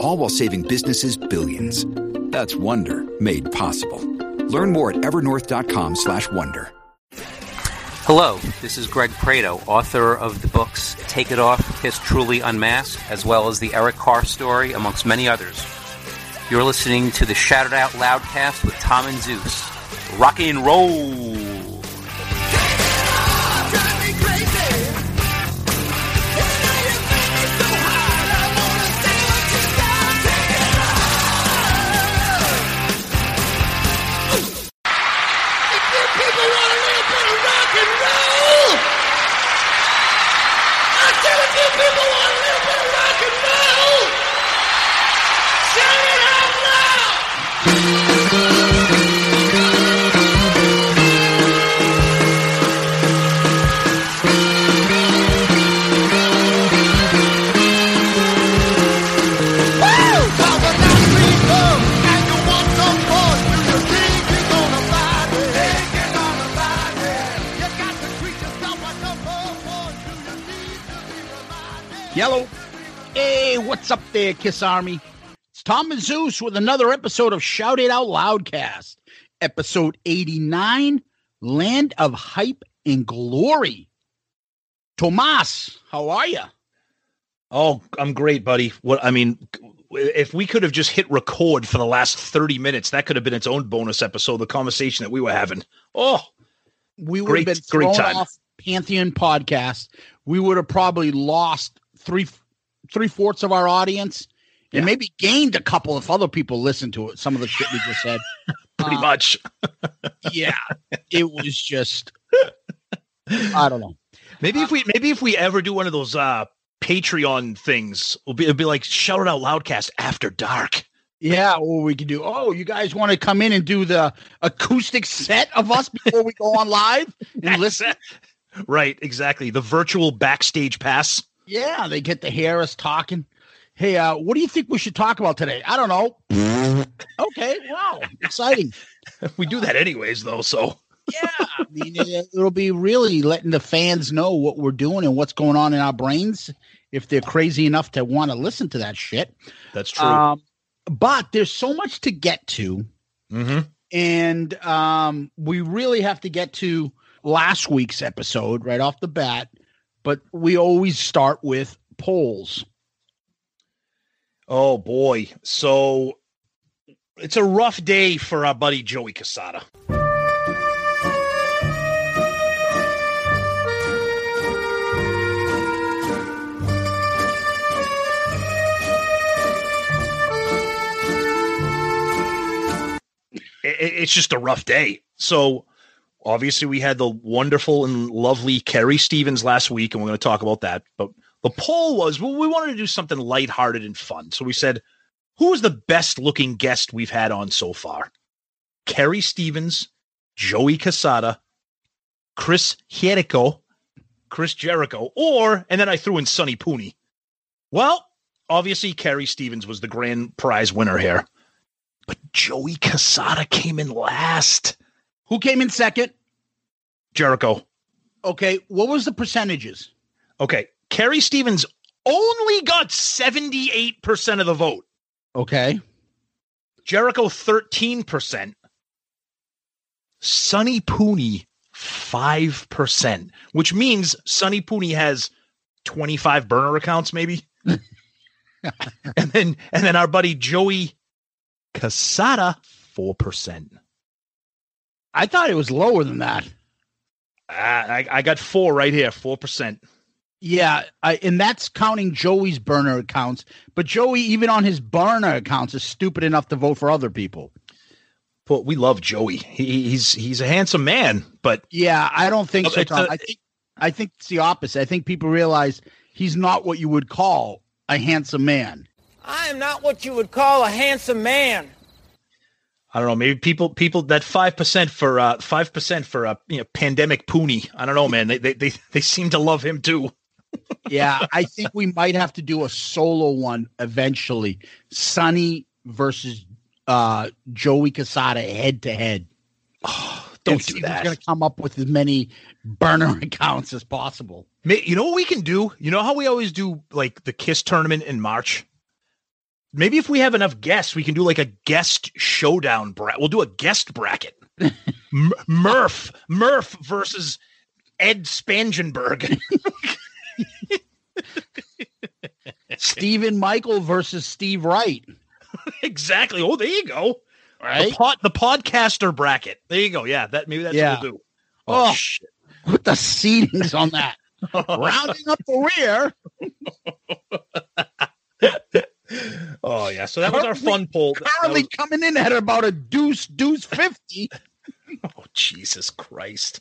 All while saving businesses billions. That's Wonder made possible. Learn more at evernorth.com slash wonder. Hello, this is Greg Prato, author of the books Take It Off, Kiss Truly Unmasked, as well as the Eric Carr story, amongst many others. You're listening to the Shout It Out Loudcast with Tom and Zeus. Rock and roll! There, Kiss Army? It's Tom and Zeus with another episode of Shout It Out Loudcast, episode 89, Land of Hype and Glory. Tomas, how are you? Oh, I'm great, buddy. What I mean, if we could have just hit record for the last 30 minutes, that could have been its own bonus episode, the conversation that we were having. Oh, We would Great- have been great time. off Pantheon podcast. We would have probably lost three three fourths of our audience and Yeah. maybe gained a couple if other people listened to it. Some of the shit we just said. pretty Uh, much. yeah, it was just I don't know. Maybe if we maybe if we ever do one of those uh Patreon things, it'll be, it'll be like shout it out loudcast after dark. Yeah, or we could do. Oh, you guys want to come in and do the acoustic set of us before we go on live and listen? Right, exactly. The virtual backstage pass. Yeah, they get to hear us talking. Hey, uh, what do you think we should talk about today? I don't know. okay, wow, exciting. We do that anyways, though. So Yeah, I mean, it, it'll be really letting the fans know what we're doing and what's going on in our brains if they're crazy enough to want to listen to that shit. that's true. Um, but there's so much to get to. mm-hmm. and um, we really have to get to last week's episode right off the bat. But we always start with polls. Oh boy. So it's a rough day for our buddy Joey Casada. It- it- It's just a rough day. So obviously we had the wonderful and lovely Carrie Stevens last week, and we're going to talk about that. But the poll was well, we wanted to do something lighthearted and fun. So we said, who is the best looking guest we've had on so far? Carrie Stevens, Joey Casada, Chris Jericho, Chris Jericho, or, and then I threw in Sonny Pooney. Well, obviously, Carrie Stevens was the grand prize winner here. But Joey Casada came in last. Who came in second? Jericho. Okay, what was the percentages? Okay. Carrie Stevens only got 78% of the vote. Okay, Jericho 13%. Sonny Pooney 5%, which means Sonny Pooney has 25 burner accounts maybe. and then and then our buddy Joey Casada 4%. I thought it was lower than that. Uh, I, I got four right here, four percent. Yeah, I, and that's counting Joey's burner accounts. But Joey, even on his burner accounts, is stupid enough to vote for other people. But we love Joey. He, he's he's a handsome man, but yeah, I don't think oh, so. Tom. a- I think I think it's the opposite. I think people realize he's not what you would call a handsome man. I am not what you would call a handsome man. I don't know. Maybe people people that five percent for uh five percent for a you know pandemic Pooney. I don't know, man. They they they, they seem to love him too. Yeah, I think we might have to do a solo one eventually. Sonny versus uh, Joey Casada head to head. Don't do that. Going to come up with as many burner accounts as possible. You know what we can do? You know how we always do like the Kiss tournament in March? Maybe if we have enough guests, we can do like a guest showdown. Bra- we'll do a guest bracket. M- Murph, Murph versus Ed Spangenberg. Stephen Michael versus Steve Wright. exactly. Oh, there you go. Right? The pod, the podcaster bracket. There you go. Yeah, that maybe that's Yeah. what we'll do. Oh, oh shit. With the seatings on that. Rounding up the rear. Oh yeah. So that was our fun poll. Currently was- coming in at about a deuce, deuce 50. Oh Jesus Christ!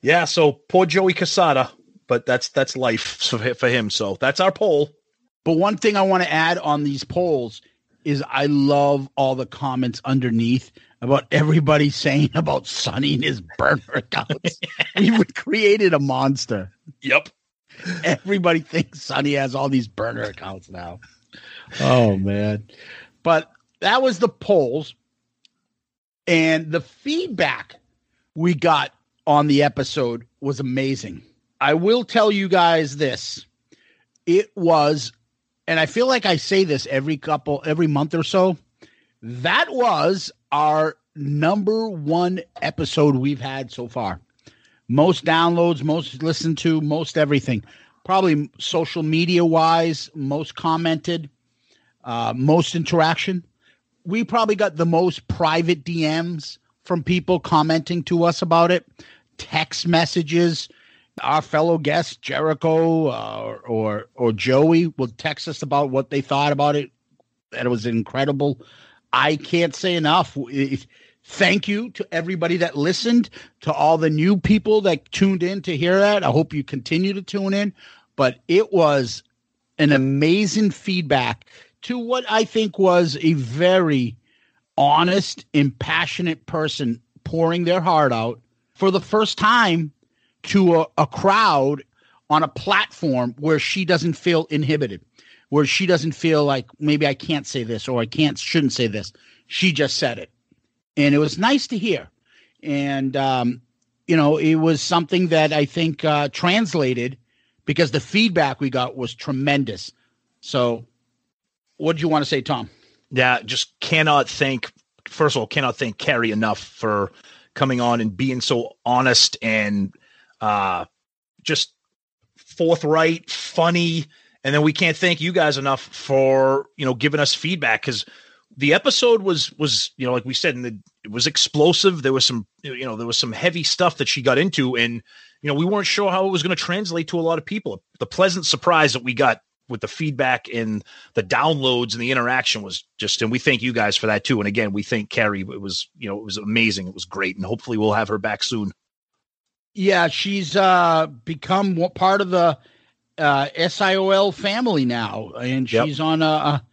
Yeah, so poor Joey Casada, but that's that's life for him. So that's our poll. But one thing I want to add on these polls is I love all the comments underneath about everybody saying about Sonny and his burner accounts. We've created a monster. Yep. Everybody thinks Sonny has all these burner accounts now. Oh man. But that was the polls. And the feedback we got on the episode was amazing. I will tell you guys this. It was and I feel like I say this every couple every month or so. That was our number one episode we've had so far. Most downloads, most listened to, most everything. Probably social media wise, most commented, uh, most interaction. We probably got the most private DMs from people commenting to us about it, text messages. Our fellow guests, Jericho uh, or or Joey, will text us about what they thought about it. That it was incredible. I can't say enough. Thank you to everybody that listened, to all the new people that tuned in to hear that. I hope you continue to tune in. But it was an amazing feedback to what I think was a very honest and passionate person pouring their heart out for the first time to a, a crowd on a platform where she doesn't feel inhibited, where she doesn't feel like maybe I can't say this or I can't shouldn't say this. She just said it, and it was nice to hear. And um, you know, it was something that I think uh, translated because the feedback we got was tremendous. So, what do you want to say, Tom? Yeah, just cannot thank. First of all, cannot thank Carrie enough for coming on and being so honest and uh, just forthright, funny, and then we can't thank you guys enough for you know giving us feedback because the episode was was you know like we said, and the, it was explosive. There was some you know there was some heavy stuff that she got into, and you know we weren't sure how it was going to translate to a lot of people. The pleasant surprise that we got with the feedback and the downloads and the interaction was just and we thank you guys for that too. And again we thank carrie. It was you know it was amazing. It was great. And hopefully we'll have her back soon. Yeah, she's uh, become part of the uh, SIOL family now, and Yep. she's on a, a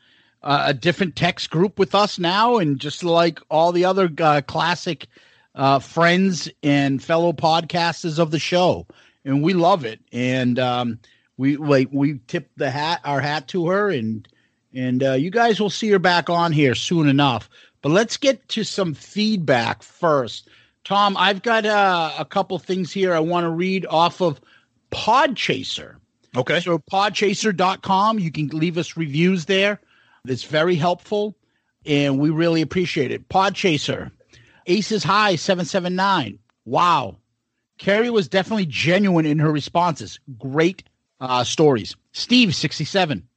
a different text group with us now, and just like all the other uh, classic uh, friends and fellow podcasters of the show, and we love it. And um, we like we tip the hat our hat to her, and and uh, you guys will see her back on here soon enough. But let's get to some feedback first. Tom, I've got uh, a couple things here I want to read off of Podchaser. okay So podchaser.com, you can leave us reviews there. It's very helpful and we really appreciate it. Podchaser, Aces High 779. Wow. Carrie was definitely genuine in her responses. Great uh, stories. Steve 67.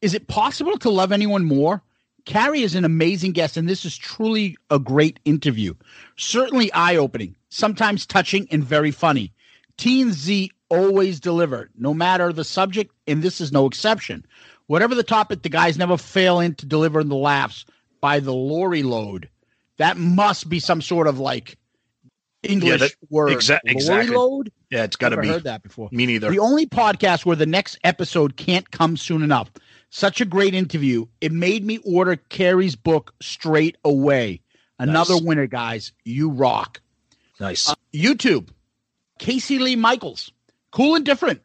Is it possible to love anyone more? Carrie is an amazing guest, and this is truly a great interview. Certainly eye opening, sometimes touching, and very funny. T and Z always deliver, no matter the subject, and this is no exception. Whatever the topic, the guys never fail in to deliver the laughs by the lorry load. That must be some sort of like English that- word. exa- exactly. load. Yeah, it's got to be. heard that before. Me neither. The only podcast where the next episode can't come soon enough. Such a great interview. It made me order Carrie's book straight away. Another Nice. winner, guys. You rock. nice. Uh, YouTube. Casey Lee Michaels. Cool and different.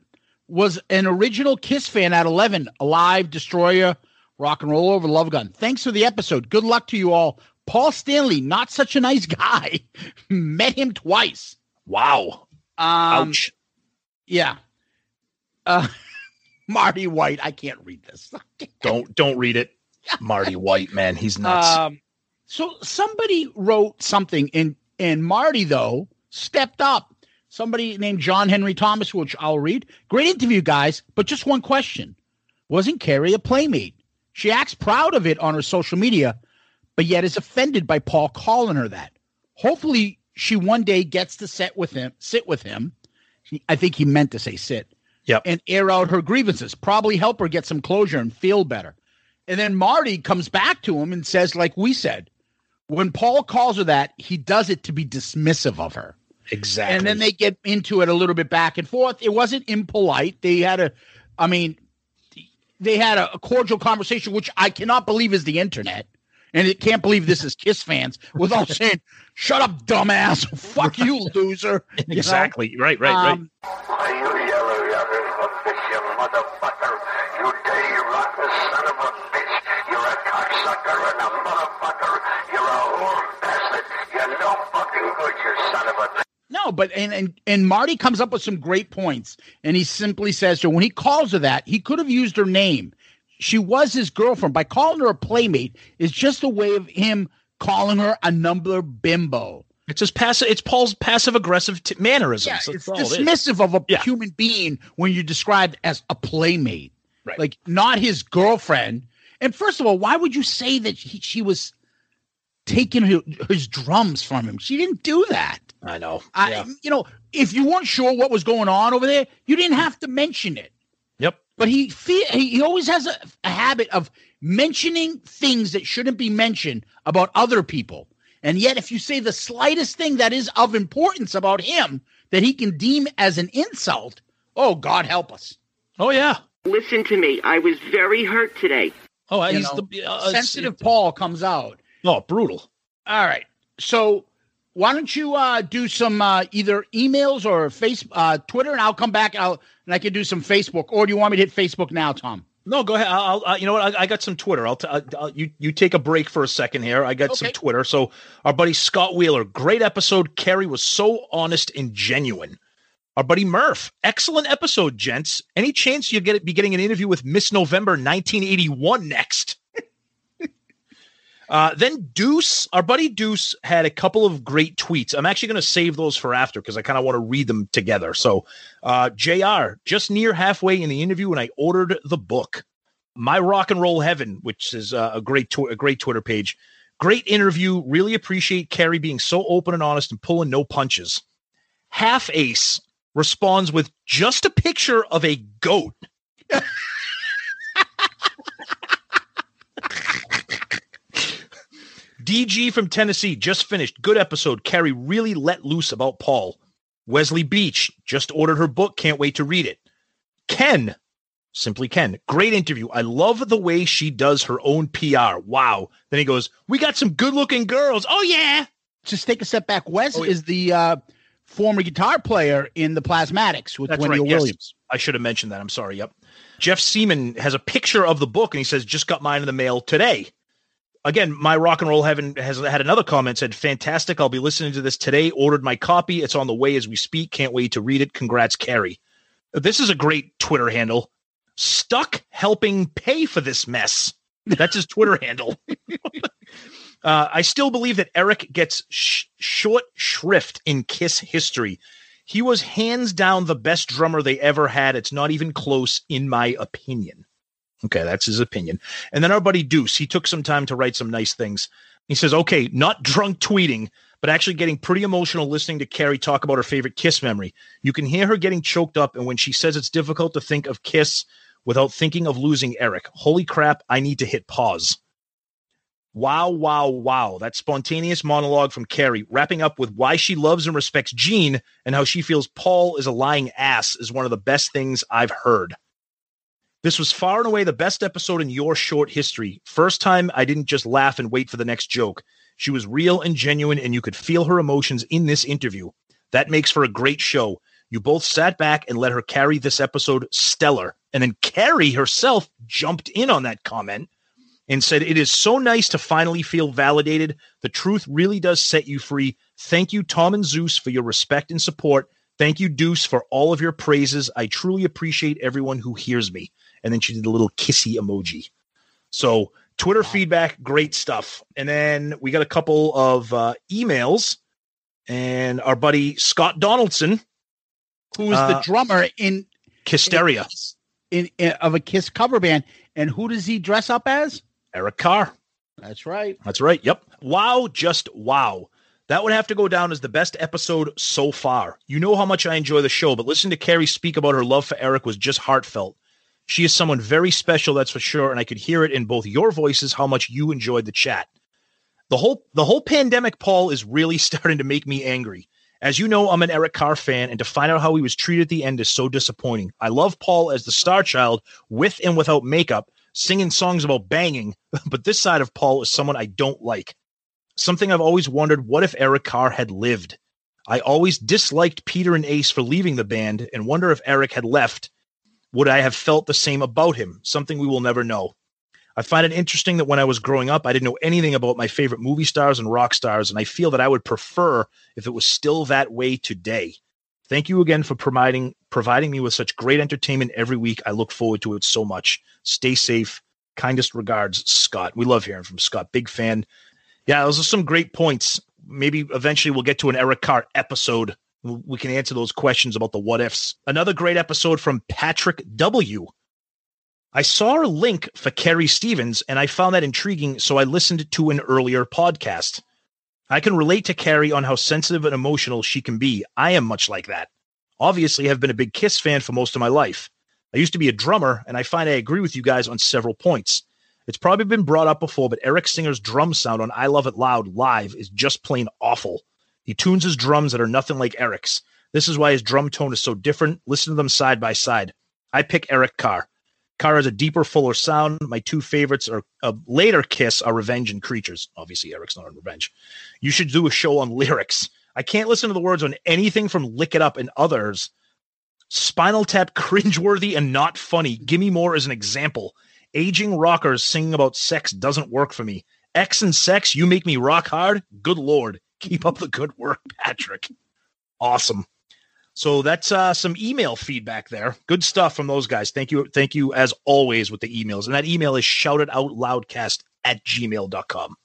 Was an original Kiss fan at 11. Alive, Destroyer, Rock and Roll Over, Love Gun. Thanks for the episode. Good luck to you all. Paul Stanley, not such a nice guy. Met him twice. wow. Um, Ouch. yeah. Uh, Marty White. I can't read this. Don't don't read it. Marty White, man, he's nuts. Um, so somebody wrote something, and and Marty though stepped up. Somebody named John Henry Thomas, which I'll read. Great interview, guys. But just one question: Wasn't Carrie a playmate? She acts proud of it on her social media, but yet is offended by Paul calling her that. Hopefully, she one day gets to sit with him. Sit with him. I think he meant to say sit. Yep. And air out her grievances. Probably help her get some closure and feel better. And then Marty comes back to him and says, like we said, when Paul calls her that, he does it to be dismissive of her. exactly. And then they get into it a little bit back and forth. It wasn't impolite. They had a, I mean, they had a, a cordial conversation, which I cannot believe is the internet. And it can't believe this is Kiss fans without saying, shut up, dumbass. Fuck you, loser. You know? exactly. Right, right, right. Um, Why, you yellow, yellow bitch, motherfucker. You dirty, rotten son of a bitch. You're a cocksucker and a motherfucker. You're a whore bastard. You're no fucking good, you son of a... No, but and, and and Marty comes up with some great points, and he simply says to her, when he calls her that, he could have used her name. She was his girlfriend. By calling her a playmate is just a way of him calling her a number bimbo. It's just passive. It's Paul's passive aggressive t- mannerisms. Yeah, it's all it dismissive of a Yeah. human being when you're described as a playmate, Right. like not his girlfriend. And first of all, why would you say that he, she was taking her, his drums from him? She didn't do that. I know. I, yeah. you know, if you weren't sure what was going on over there, you didn't have to mention it. Yep. But he fe- he, he always has a, a habit of mentioning things that shouldn't be mentioned about other people. And yet, if you say the slightest thing that is of importance about him that he can deem as an insult, oh God help us! Oh yeah. Listen to me. I was very hurt today. Oh, You he's know, the uh, it's- Sensitive Paul comes out. Oh, brutal. All right. So why don't you uh, do some uh, either emails or face uh, Twitter, and I'll come back. I'll and I can do some Facebook. Or do you want me to hit Facebook now, Tom? No, go ahead. I'll, I'll uh, you know what? I, I got some Twitter. I'll, t- uh, I'll, I'll uh, you you take a break for a second here. I got some Twitter. So our buddy Scott Wheeler, great episode. Carrie was so honest and genuine. Our buddy Murph, excellent episode, gents. Any chance you get be getting an interview with Miss November 1981 next? Uh, then Deuce, our buddy Deuce, had a couple of great tweets. I'm actually going to save those for after because I kind of want to read them together. So, uh, Jr. just near halfway in the interview, and I ordered the book, My Rock and Roll Heaven, which is uh, a great tw- a great Twitter page. Great interview. Really appreciate Carrie being so open and honest and pulling no punches. Half Ace responds with just a picture of a goat. DG from Tennessee just finished. Good episode. Carrie really let loose about Paul. Wesley Beech just ordered her book. Can't wait to read it. Ken, simply Ken, great interview. I love the way she does her own PR. Wow. Then he goes, We got some good looking girls. Oh, yeah. Just take a step back. Wes Oh, yeah. is the uh, former guitar player in the Plasmatics with That's Wendy right. Yes. Williams. I should have mentioned that. I'm sorry. Yep. Jeff Seaman has a picture of the book and he says, Just got mine in the mail today. Again, my rock and roll heaven has had another comment said, Fantastic. I'll be listening to this today. Ordered my copy. It's on the way as we speak. Can't wait to read it. Congrats, Carrie. This is a great Twitter handle. Stuck helping pay for this mess. That's his Twitter handle. uh, I still believe that Eric gets sh- short shrift in Kiss history. He was hands down the best drummer they ever had. It's not even close, in my opinion. Okay, that's his opinion. And then our buddy Deuce, he took some time to write some nice things. He says, okay, not drunk tweeting, but actually getting pretty emotional listening to Carrie talk about her favorite Kiss memory. You can hear her getting choked up, and when she says it's difficult to think of Kiss without thinking of losing Eric. Holy crap, I need to hit pause. Wow, wow, wow. That spontaneous monologue from Carrie, wrapping up with why she loves and respects Gene and how she feels Paul is a lying ass, is one of the best things I've heard. This was far and away the best episode in your short history. First time I didn't just laugh and wait for the next joke. She was real and genuine, and you could feel her emotions in this interview. That makes for a great show. You both sat back and let her carry this episode stellar. And then Carrie herself jumped in on that comment and said, It is so nice to finally feel validated. The truth really does set you free. Thank you, Tom and Zeus, for your respect and support. Thank you, Deuce, for all of your praises. I truly appreciate everyone who hears me. And then she did a little kissy emoji. So, Twitter feedback, great stuff. And then we got a couple of uh, emails. And our buddy Scott Donaldson, who is the Uh, drummer in Hysteria, in, in of a Kiss cover band, and who does he dress up as? Eric Carr. That's right. That's right. Yep. Wow, just wow. That would have to go down as the best episode so far. You know how much I enjoy the show, but listening to Carrie speak about her love for Eric was just heartfelt. She is someone very special, that's for sure, and I could hear it in both your voices how much you enjoyed the chat. The whole the whole pandemic, Paul, is really starting to make me angry. As you know, I'm an Eric Carr fan, and to find out how he was treated at the end is so disappointing. I love Paul as the star child, with and without makeup, singing songs about banging, but this side of Paul is someone I don't like. Something I've always wondered what if Eric Carr had lived? I always disliked Peter and Ace for leaving the band and wonder if Eric had left, would I have felt the same about him? Something we will never know. I find it interesting that when I was growing up, I didn't know anything about my favorite movie stars and rock stars, and I feel that I would prefer if it was still that way today. Thank you again for providing providing me with such great entertainment every week. I look forward to it so much. Stay safe. Kindest regards, Scott. We love hearing from Scott. Big fan. Yeah, those are some great points. Maybe eventually we'll get to an Eric Carr episode. We can answer those questions about the what ifs. Another great episode from Patrick W. I saw a link for Carrie Stevens and I found that intriguing, so I listened to an earlier podcast. I can relate to Carrie on how sensitive and emotional she can be. I am much like that. Obviously, have been a big Kiss fan for most of my life. I used to be a drummer, and I find I agree with you guys on several points. It's probably been brought up before, but Eric Singer's drum sound on I Love It Loud live is just plain awful. He tunes his drums that are nothing like Eric's. This is why his drum tone is so different. Listen to them side by side. I pick Eric Carr. Carr has a deeper, fuller sound. My two favorites are uh, later Kiss are Revenge and Creatures. Obviously, Eric's not on Revenge. You should do a show on lyrics. I can't listen to the words on anything from Lick It Up and others. Spinal Tap, cringeworthy and not funny. Gimme More as an example. Aging rockers singing about sex doesn't work for me. X and sex, you make me rock hard. Good lord, keep up the good work, Patrick. Awesome. So that's uh, some email feedback there. Good stuff from those guys. Thank you. Thank you as always with the emails. And that email is shout it out loudcast at gmail.com.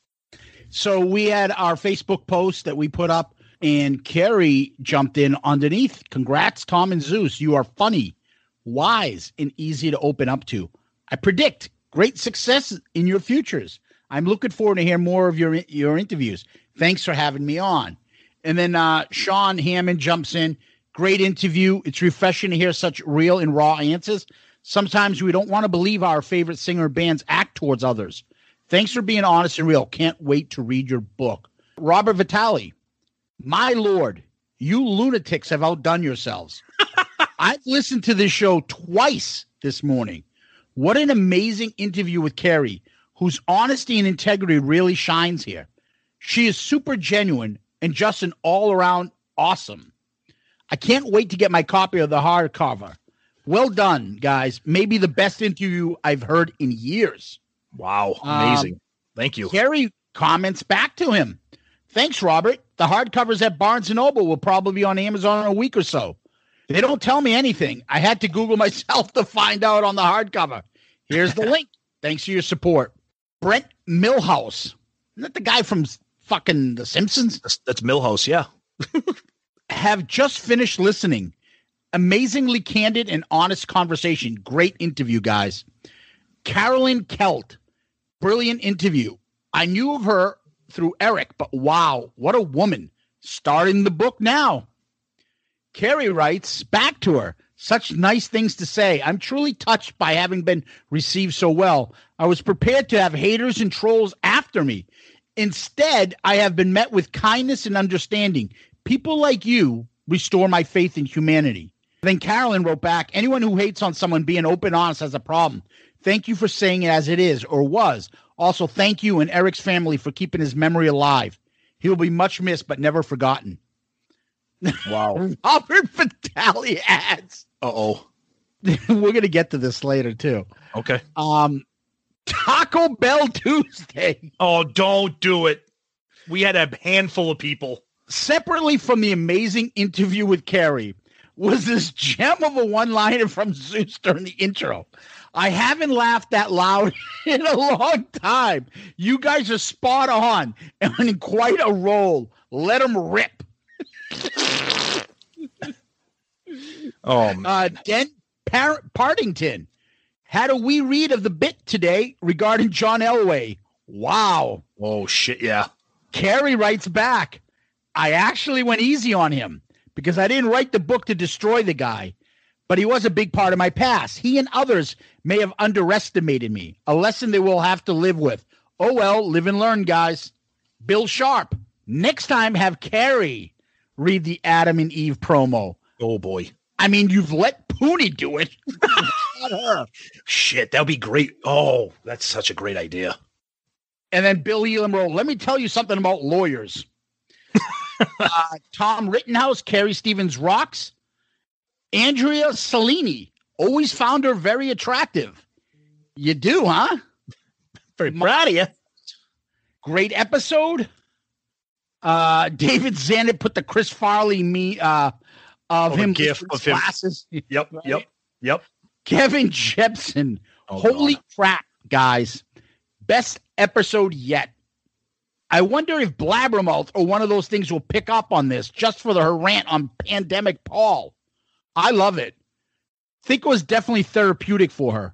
So we had our Facebook post that we put up, and Carrie jumped in underneath. Congrats, Tom and Zeus. You are funny, wise, and easy to open up to. I predict great success in your futures. I'm looking forward to hear more of your your interviews. Thanks for having me on. And then uh, Sean Hammond jumps in. Great interview. It's refreshing to hear such real and raw answers. Sometimes we don't want to believe our favorite singer bands act towards others. Thanks for being honest and real. Can't wait to read your book. Robert Vitale, my lord, you lunatics have outdone yourselves. I've listened to this show twice this morning. What an amazing interview with Carrie, whose honesty and integrity really shines here. She is super genuine and just an all around awesome. I can't wait to get my copy of the hardcover. Well done, guys. Maybe the best interview I've heard in years. Wow. Um, Amazing. Thank you. Carrie comments back to him. Thanks, Robert. The hardcovers at Barnes and Noble will probably be on Amazon in a week or so. They don't tell me anything. I had to Google myself to find out on the hardcover. Here's the link. Thanks for your support. Brent Millhouse. Isn't that the guy from fucking The Simpsons? That's, that's Milhouse. Yeah. have just finished listening. Amazingly candid and honest conversation. Great interview, guys. Carolyn Kelt, brilliant interview. I knew of her through Eric, but wow, what a woman. Starting the book now. Carrie writes back to her, such nice things to say. I'm truly touched by having been received so well. I was prepared to have haters and trolls after me. Instead, I have been met with kindness and understanding. People like you restore my faith in humanity. Then Carolyn wrote back Anyone who hates on someone being open honest has a problem. Thank you for saying it as it is or was. Also, thank you and Eric's family for keeping his memory alive. He will be much missed, but never forgotten. Wow. Robert Vitale adds. Uh oh. We're going to get to this later, too. Okay. Um, Taco Bell Tuesday. Oh, don't do it. We had a handful of people. Separately from the amazing interview with Carrie, was this gem of a one liner from Zeus during the intro. I haven't laughed that loud in a long time. You guys are spot on and in quite a roll. Let them rip. Oh, man. Uh, Den Par- Partington had a wee read of the bit today regarding John Elway. Wow. oh shit. Yeah. Carrie writes back, I actually went easy on him because I didn't write the book to destroy the guy, but he was a big part of my past. He and others may have underestimated me, a lesson they will have to live with. Oh well, live and learn, guys. Bill Sharp. Next time, have Carrie read the Adam and Eve promo. Oh boy. I mean, you've let Pooney do it. Her. Shit. That would be great. Oh, that's such a great idea. And then Bill Elam wrote, let me tell you something about lawyers. uh, Tom Rittenhouse, Carrie Stevens rocks. Andrea Cellini always found her very attractive. You do, huh? Very proud of you. Great episode. Uh, David Zanuck put the Chris Farley me uh, of Oh, him gif of his him. glasses. Yep. Yep. Yep. Kevin Jepson. Oh, Holy God. crap, guys. Best episode yet. I wonder if Blabbermouth or one of those things will pick up on this just for the, her rant on Pandemic Paul. I love it. Think it was definitely therapeutic for her.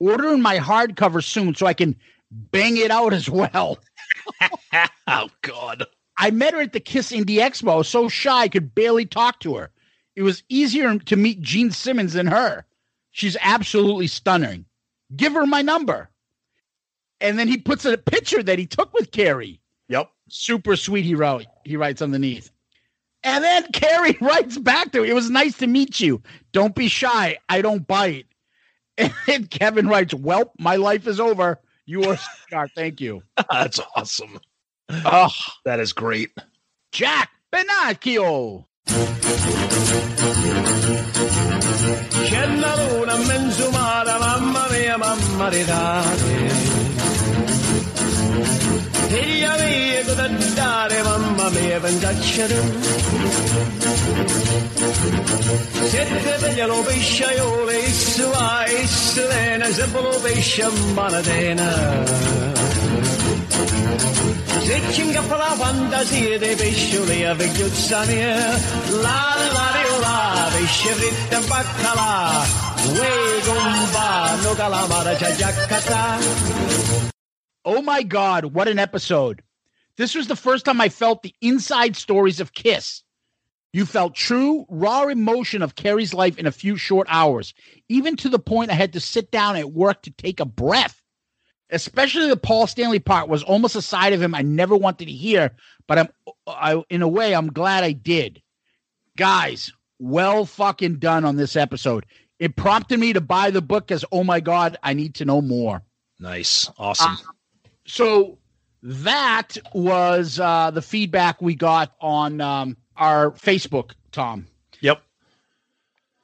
Ordering my hardcover soon so I can bang it out as well. oh God. I met her at the Kiss Indy Expo. So shy I could barely talk to her. It was easier to meet Gene Simmons than her. She's absolutely stunning. Give her my number. And then he puts a picture that he took with Carrie. Yep. Super sweet, he wrote. He writes underneath. And then Carrie writes back to him, It was nice to meet you. Don't be shy. I don't bite. And Kevin writes, Welp, my life is over. You are star. Thank you. That's awesome. Oh, That is great. Jack Benacchio. C'è la luna menzumata, mamma mia, mamma di dare. Figlia mia, cosa dare, mamma mia, pensacciare. Siete veglia lo pesciaiole, issu ah, va, lena, se in a la la la no catà. Oh my God, what an episode. This was the first time I felt the inside stories of Kiss. You felt true, raw emotion of Carrie's life in a few short hours, even to the point I had to sit down at work to take a breath. Especially the Paul Stanley part was almost a side of him I never wanted to hear, but I'm I in a way I'm glad I did. Guys, well fucking done on this episode. It prompted me to buy the book as oh my god, I need to know more Nice. Awesome. so that was uh, the feedback we got on um, our Facebook, Tom. yep.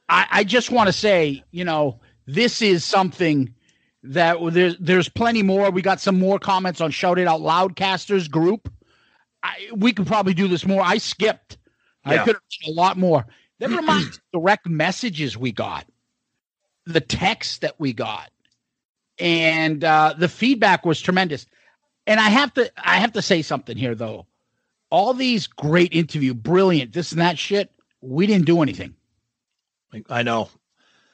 I, I just want to say, you know, this is something that there's there's plenty more. We got some more comments on Shout It Out Loudcasters group. I, we could probably do this more. I skipped. I could have a lot more. Never mind direct messages we got, the text that we got, and uh, the feedback was tremendous. And I have to I have to say something here though. All these great interview, brilliant, this and that shit. We didn't do anything. I know.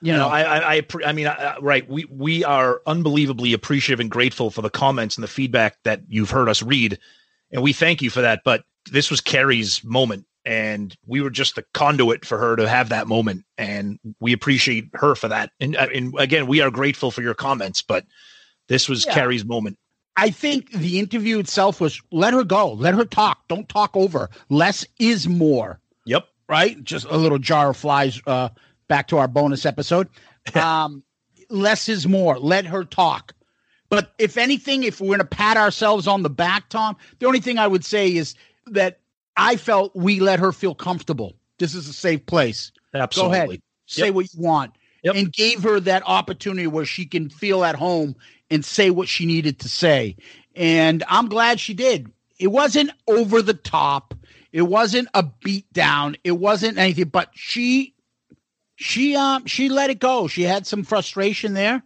You know, know, I, I, I, I mean, I, I- right. We, we are unbelievably appreciative and grateful for the comments and the feedback that you've heard us read. And we thank you for that. But this was Carrie's moment and we were just the conduit for her to have that moment. And we appreciate her for that. And, uh, and again, we are grateful for your comments, but this was Yeah. Carrie's moment. I think the interview itself was let her go, let her talk. Don't talk over. Less is more. Yep. right? Just a little jar of flies. Uh, back to our bonus episode. Um, less is more. Let her talk. But if anything, if we're going to pat ourselves on the back, Tom, the only thing I would say is that I felt we let her feel comfortable. This is a safe place. Absolutely. Go ahead, say Yep. what you want, Yep. and gave her that opportunity where she can feel at home and say what she needed to say. And I'm glad she did. It wasn't over the top. It wasn't a beat down. It wasn't anything. But she, she, um, she let it go. She had some frustration there,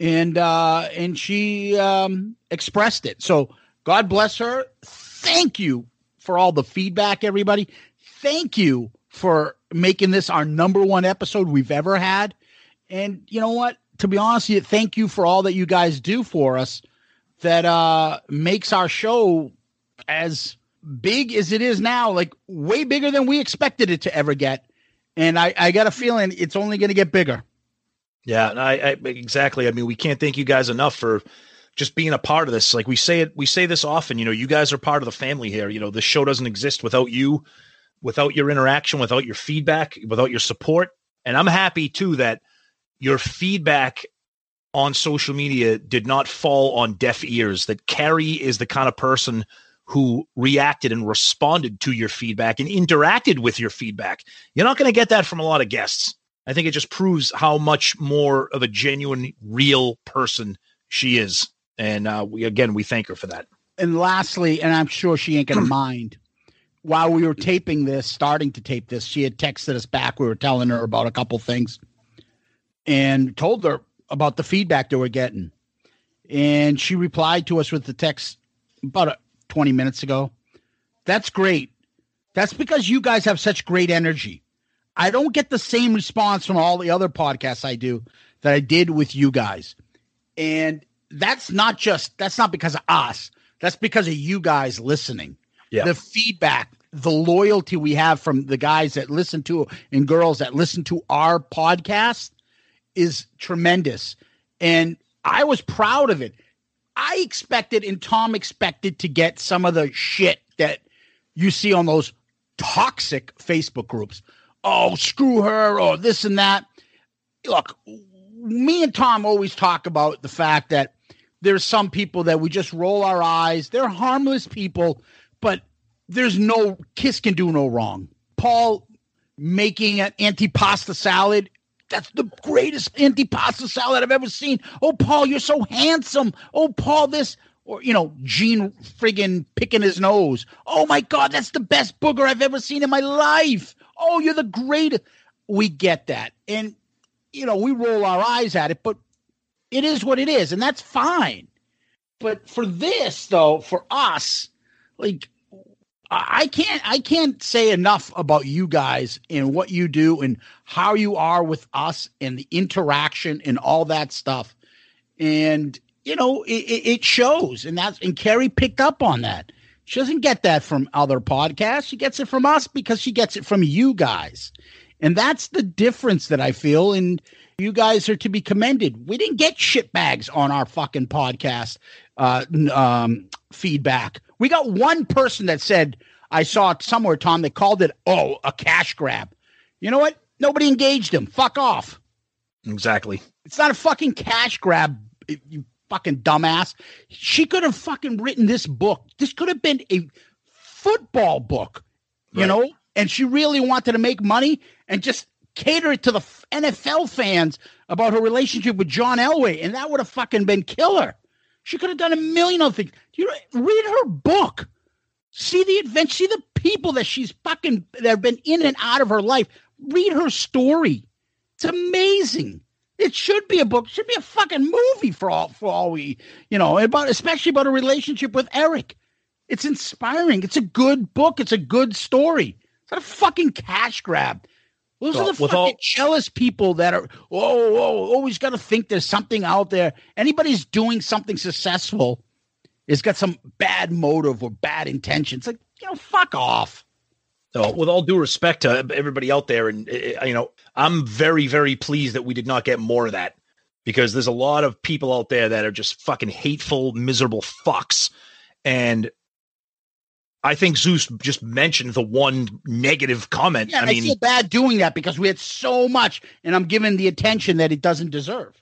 and uh, and she um expressed it. So God bless her. Thank you for all the feedback, everybody. Thank you for making this our number one episode we've ever had. And you know what? To be honest with you, thank you for all that you guys do for us that uh makes our show as big as it is now, like way bigger than we expected it to ever get. And I, I got a feeling it's only gonna get bigger. Yeah, I, I exactly. I mean, we can't thank you guys enough for just being a part of this. Like we say it, we say this often. You know, you guys are part of the family here. You know, this show doesn't exist without you, without your interaction, without your feedback, without your support. And I'm happy too that your feedback on social media did not fall on deaf ears. That Carrie is the kind of person who reacted and responded to your feedback and interacted with your feedback. You're not going to get that from a lot of guests. I think it just proves how much more of a genuine, real person she is. And uh, we again, we thank her for that. and lastly, and I'm sure she ain't gonna mind. While we were taping this, starting to tape this, she had texted us back. We were telling her about a couple things, and told her about the feedback that we're getting. And she replied to us with the text about uh, 20 minutes ago. That's great. That's because you guys have such great energy. I don't get the same response from all the other podcasts I do that I did with you guys. And that's not just that's not because of us. That's because of you guys listening. Yeah. The feedback, the loyalty we have from the guys that listen to and girls that listen to our podcast is tremendous. And I was proud of it. I expected and Tom expected to get some of the shit that you see on those toxic Facebook groups. Oh, screw her or this and that. Look, me and Tom always talk about the fact that there's some people that we just roll our eyes. They're harmless people, but there's no kiss can do no wrong. Paul making an antipasta salad. That's the greatest antipasta salad I've ever seen. Oh, Paul, you're so handsome. Oh, Paul, this or you know, Gene friggin' picking his nose. Oh my God, that's the best booger I've ever seen in my life. Oh, you're the greatest. We get that, and you know, we roll our eyes at it, but it is what it is, and that's fine. But for this, though, for us, like I can't I can't say enough about you guys and what you do and how you are with us and the interaction and all that stuff. And you know, it it shows, and that's and Carrie picked up on that. She doesn't get that from other podcasts. She gets it from us because she gets it from you guys. And that's the difference that I feel. And you guys are to be commended. We didn't get shit bags on our fucking podcast uh, um, feedback. We got one person that said, I saw it somewhere, Tom, they called it, oh, a cash grab. You know what? Nobody engaged him. Fuck off. Exactly. It's not a fucking cash grab, you fucking dumbass. She could have fucking written this book. This could have been a football book, you Right. know? And she really wanted to make money and just cater it to the NFL fans about her relationship with John Elway. And that would have fucking been killer. She could have done a million other things. You know, read her book. See the adventure. See the people that she's fucking that have been in and out of her life. Read her story. It's amazing. It should be a book. It should be a fucking movie for all for all we you know about especially about a relationship with Eric. It's inspiring. It's a good book. It's a good story. It's not a fucking cash grab. Those Well, are the fucking all- jealous people that are oh, oh always got to think there's something out there. Anybody's doing something successful has got some bad motive or bad intentions. Like you know, fuck off. So, with all due respect to everybody out there, and uh, you know, I'm very, very pleased that we did not get more of that because there's a lot of people out there that are just fucking hateful, miserable fucks. And I think Zeus just mentioned the one negative comment. Yeah, I and I, mean, feel bad doing that because we had so much, and I'm giving the attention that it doesn't deserve.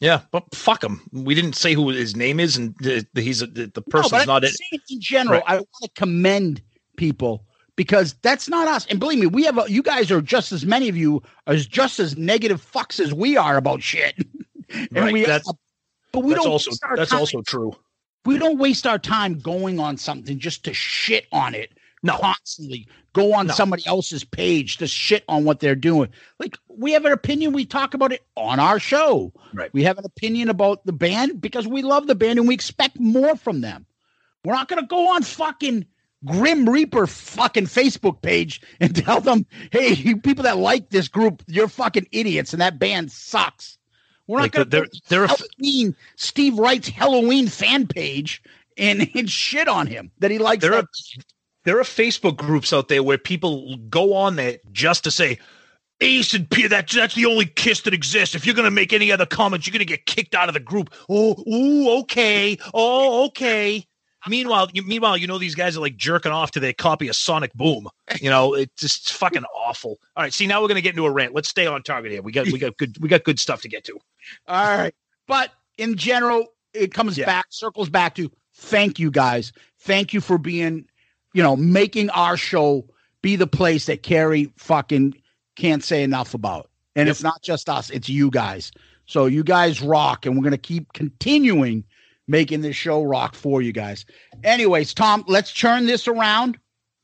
yeah, but fuck him. We didn't say who his name is, and the, the- he's a, the, No, person's but not it. in general. Right. I want to commend people because that's not us. And believe me, we have a, you guys are just as many of you as just as negative fucks as we are about shit. and Right, we, that's- but we That's don't also that's time- also true. We don't waste our time going on something just to shit on it No. constantly. Go on No. somebody else's page to shit on what they're doing. Like we have an opinion, we talk about it on our show. Right. We have an opinion about the band because we love the band and we expect more from them. We're not gonna go on fucking Grim Reaper fucking Facebook page and tell them, hey, you people that like this group, you're fucking idiots and that band sucks. We're not gonna they're- go they're Halloween, Steve Wright's Halloween fan page and, and shit on him that he likes. There that are there are Facebook groups out there where people go on there just to say Ace and Peter. That's that's the only kiss that exists. If you're gonna make any other comments, you're gonna get kicked out of the group. Oh, ooh, okay. Oh, okay. Meanwhile, you, meanwhile, you know these guys are like jerking off to their copy of Sonic Boom. You know, it's just fucking awful. All right, see now we're gonna get into a rant. Let's stay on target here. We got we got good we got good stuff to get to. All right. But in general, it comes Yeah. back, circles back to thank you guys. Thank you for being, you know, making our show be the place that Carrie fucking can't say enough about. And Yep. it's not just us, it's you guys. So you guys rock, and we're going to keep continuing making this show rock for you guys. Anyways, Tom, let's turn this around.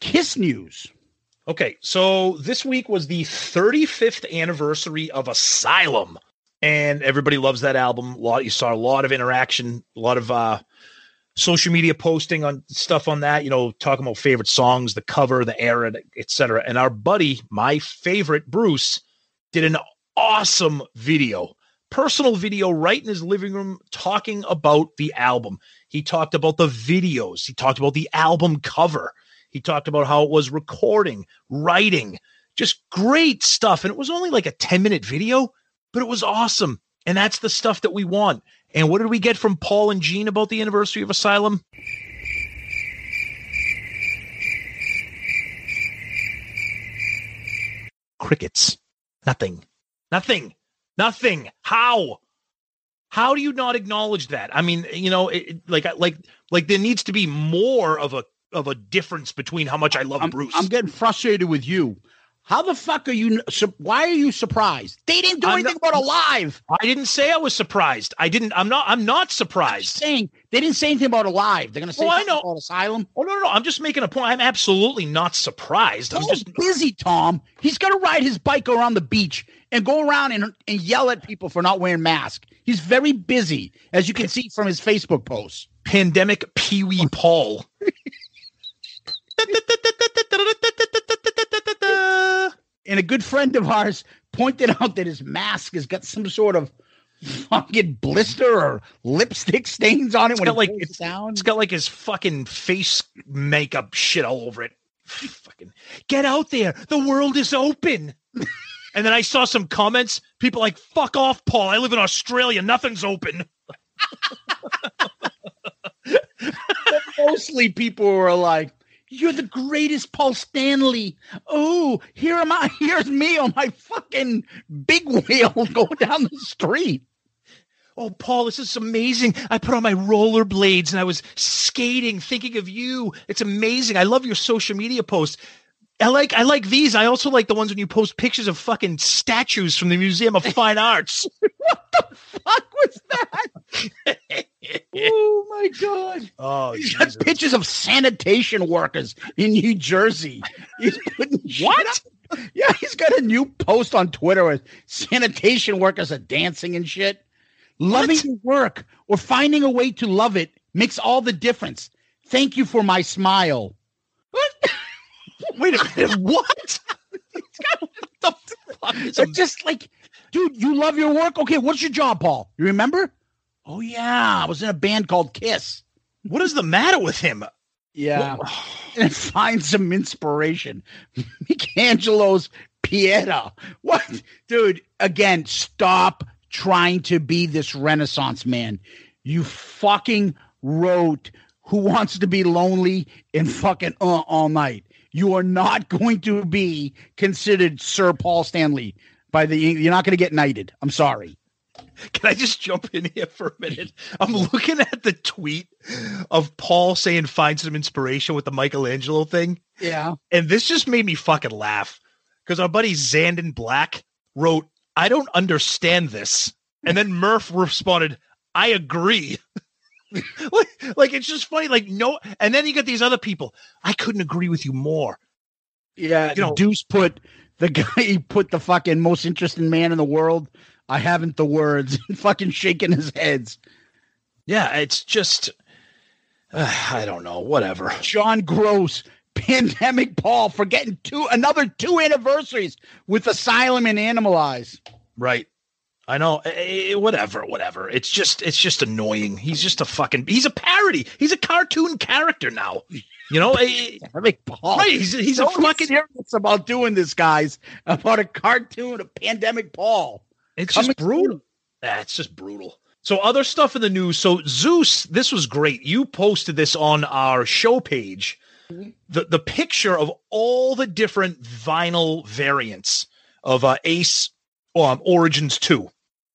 Kiss News. Okay, so this week was the 35th anniversary of Asylum, and everybody loves that album. A lot you saw a lot of interaction, a lot of uh, social media posting on stuff on that. You know, talking about favorite songs, the cover, the era, etc. And our buddy, my favorite Bruce, did an awesome video, personal video, right in his living room, talking about the album. He talked about the videos. He talked about the album cover. He talked about how it was recording, writing, just great stuff. And it was only like a 10 minute video, but it was awesome. And that's the stuff that we want. And what did we get from Paul and Gene about the anniversary of Asylum? Crickets. Nothing. Nothing. Nothing. How? How do you not acknowledge that? I mean, you know, it, like, like, like there needs to be more of a of a difference between how much I love I'm, Bruce. I'm getting frustrated with you. How the fuck are you? Su- why are you surprised? They didn't do I'm anything not- about Alive. I didn't say I was surprised. I didn't. I'm not. I'm not surprised. Saying they didn't say anything about Alive. They're gonna say Oh, I know. about Asylum. Oh no, no, no! I'm just making a point. I'm absolutely not surprised. I'm just just busy, Tom. He's gonna ride his bike around the beach and go around and, and yell at people for not wearing masks. He's very busy, as you can see from his Facebook posts. pandemic Pee Wee Paul. And a good friend of ours pointed out that his mask has got some sort of fucking blister or lipstick stains on it It's when got it like goes it's, down. it's got like his fucking face makeup shit all over it. fucking get out there. The world is open. and then I saw some comments. People like, fuck off, Paul. I live in Australia. Nothing's open. Mostly people were like, "You're the greatest, Paul Stanley." Oh, here am I. Here's me on my fucking big wheel going down the street. Oh, Paul, this is amazing. I put on my rollerblades and I was skating, thinking of you. It's amazing. I love your social media posts. I like I like these. I also like the ones when you post pictures of fucking statues from the Museum of Fine Arts. What the fuck was that? Oh my god! Oh, He's got pictures of sanitation workers in New Jersey. He's putting what? Yeah, he's got a new post on Twitter with sanitation workers are dancing and shit. Loving your work or finding a way to love it makes all the difference. Thank you for my smile. Wait a minute. What? They're just like, dude, you love your work. Okay, what's your job, Paul? You remember? Oh yeah, I was in a band called Kiss. What is the matter with him? Yeah. and find some inspiration. Michelangelo's Pieta. What? Dude, again, stop trying to be this Renaissance man. You fucking wrote Who Wants to Be Lonely and fucking uh, all night. You are not going to be considered Sir Paul Stanley by the you're not going to get knighted. I'm sorry. Can I just jump in here for a minute? I'm looking at the tweet of Paul saying find some inspiration with the Michelangelo thing. Yeah. And this just made me fucking laugh because our buddy Zandon Black wrote, I don't understand this. And then Murph responded, I agree. like, like, it's just funny. Like, no. And then you get these other people. I couldn't agree with you more. Yeah, You know- Deuce put the guy he put the fucking most interesting man in the world. I haven't the words. fucking shaking his heads. Yeah, it's just, uh, I don't know, whatever. John Gross, pandemic Paul, for getting two another two anniversaries with Asylum and Animalize. Right. I know. eh, eh, whatever, whatever. It's just, it's just annoying. He's just a fucking. He's a parody. He's a cartoon character now. You know. eh, Pandemic Paul. Right. He's, he's a fucking. serious about doing this, guys. About a cartoon of Pandemic Paul. It's Coming just brutal. Ah, it's just brutal. So other stuff in the news. So Zeus, this was great. You posted this on our show page. The the picture of all the different vinyl variants of uh, Ace um, Origins Two. You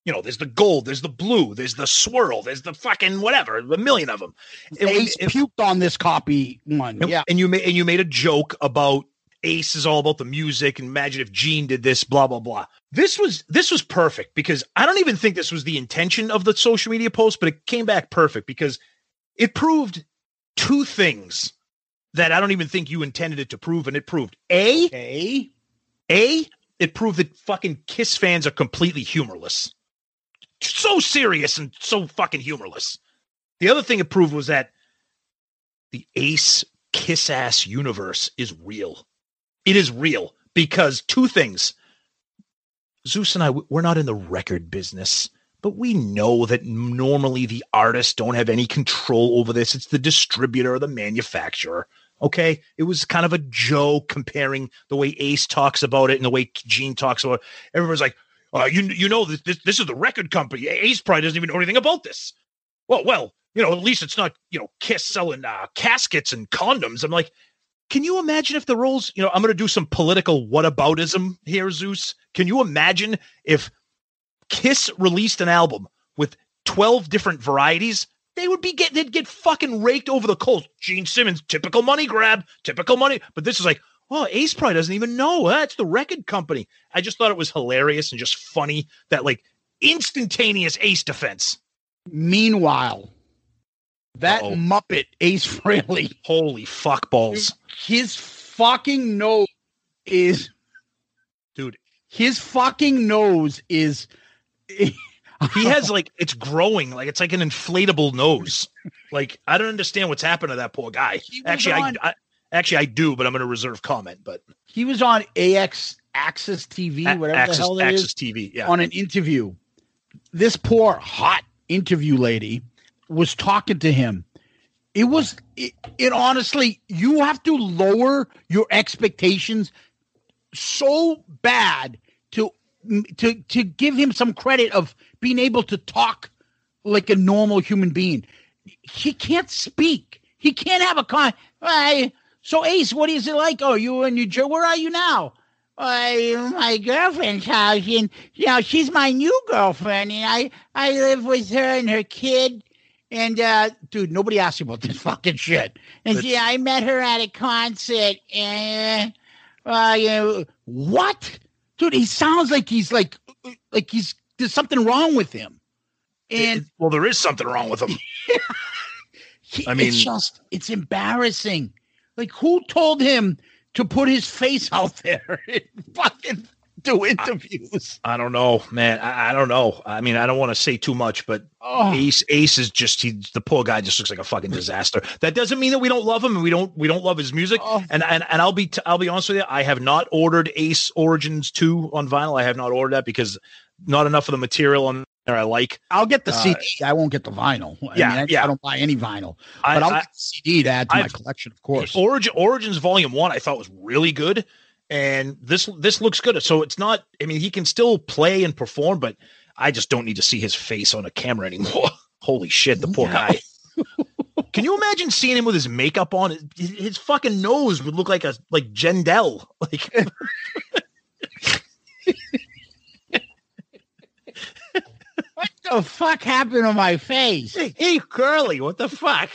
you know, there's the gold, there's the blue, there's the swirl, there's the fucking whatever, a million of them. And, Ace puked on this copy one. and- Yeah. and you made and you made a joke about Ace is all about the music, and imagine if Gene did this, blah blah blah. This was this was perfect because I don't even think this was the intention of the social media post, but it came back perfect because it proved two things that I don't even think you intended it to prove, and it proved a Okay. a it proved that fucking Kiss fans are completely humorless, so serious and so fucking humorless. The other thing it proved was that the Ace Kiss ass universe is real. It is real because two things. Zeus and I, we're not in the record business, but we know that normally the artists don't have any control over this. It's the distributor or the manufacturer. Okay. It was kind of a joke comparing the way Ace talks about it and the way Gene talks about it. Everyone's like, uh, you, you know, this, this, this is the record company. Ace probably doesn't even know anything about this. Well, well, you know, at least it's not, you know, Kiss selling uh, caskets and condoms. I'm like, can you imagine if the roles, you know, I'm going to do some political whataboutism here, Zeus. Can you imagine if Kiss released an album with 12 different varieties? They would be get they'd get fucking raked over the coals. Gene Simmons, typical money grab, typical money. But this is like, oh, Ace probably doesn't even know. That's the record company. I just thought it was hilarious and just funny that like instantaneous Ace defense. Meanwhile, that Uh-oh. Muppet Ace Frehley, Holy fuck balls. his fucking nose is, Dude, his fucking nose is. he has like it's growing like it's like an inflatable nose like i don't understand what's happened to that poor guy actually I, on- I actually i do but i'm going to reserve comment but He was on AX Access TV, whatever access, the hell that is. access tv yeah on an interview. This poor hot interview lady was talking to him. It was it, it honestly, you have to lower your expectations so bad to to to give him some credit of being able to talk like a normal human being. He can't speak. He can't have a con. I, so Ace, what is it like? Oh, you in New Jersey? Where are you now? I, my girlfriend's house, and you know she's my new girlfriend, and I I live with her and her kid. And uh, dude, nobody asked you about this fucking shit. And yeah, I met her at a concert, and uh, you know, what, dude? He sounds like he's like like he's there's something wrong with him. And well there is something wrong with him he- I mean- it's just it's embarrassing. Like who told him to put his face out there fucking do interviews? i don't know man i, I don't know i mean i don't want to say too much but Oh. ace ace is just he the poor guy just looks like a fucking disaster that doesn't mean that we don't love him and we don't we don't love his music Oh. and and, and i'll be t- i'll be honest with you i have not ordered ace origins 2 on vinyl i have not ordered that because not enough of the material on there i like I'll get the Uh, CD. I won't get the vinyl. I yeah, mean, I, yeah. I don't buy any vinyl, but I'll I- get the CD to add to my I've- collection, of course. Origin Origins Volume One, I thought was really good, and this this looks good. So it's not. I mean, he can still play and perform, but I just don't need to see his face on a camera anymore. Holy shit, the poor guy. Can you imagine seeing him with his makeup on? His, his fucking nose would look like a like Jendel. Like what the fuck happened to my face? hey, hey, Curly, what the fuck?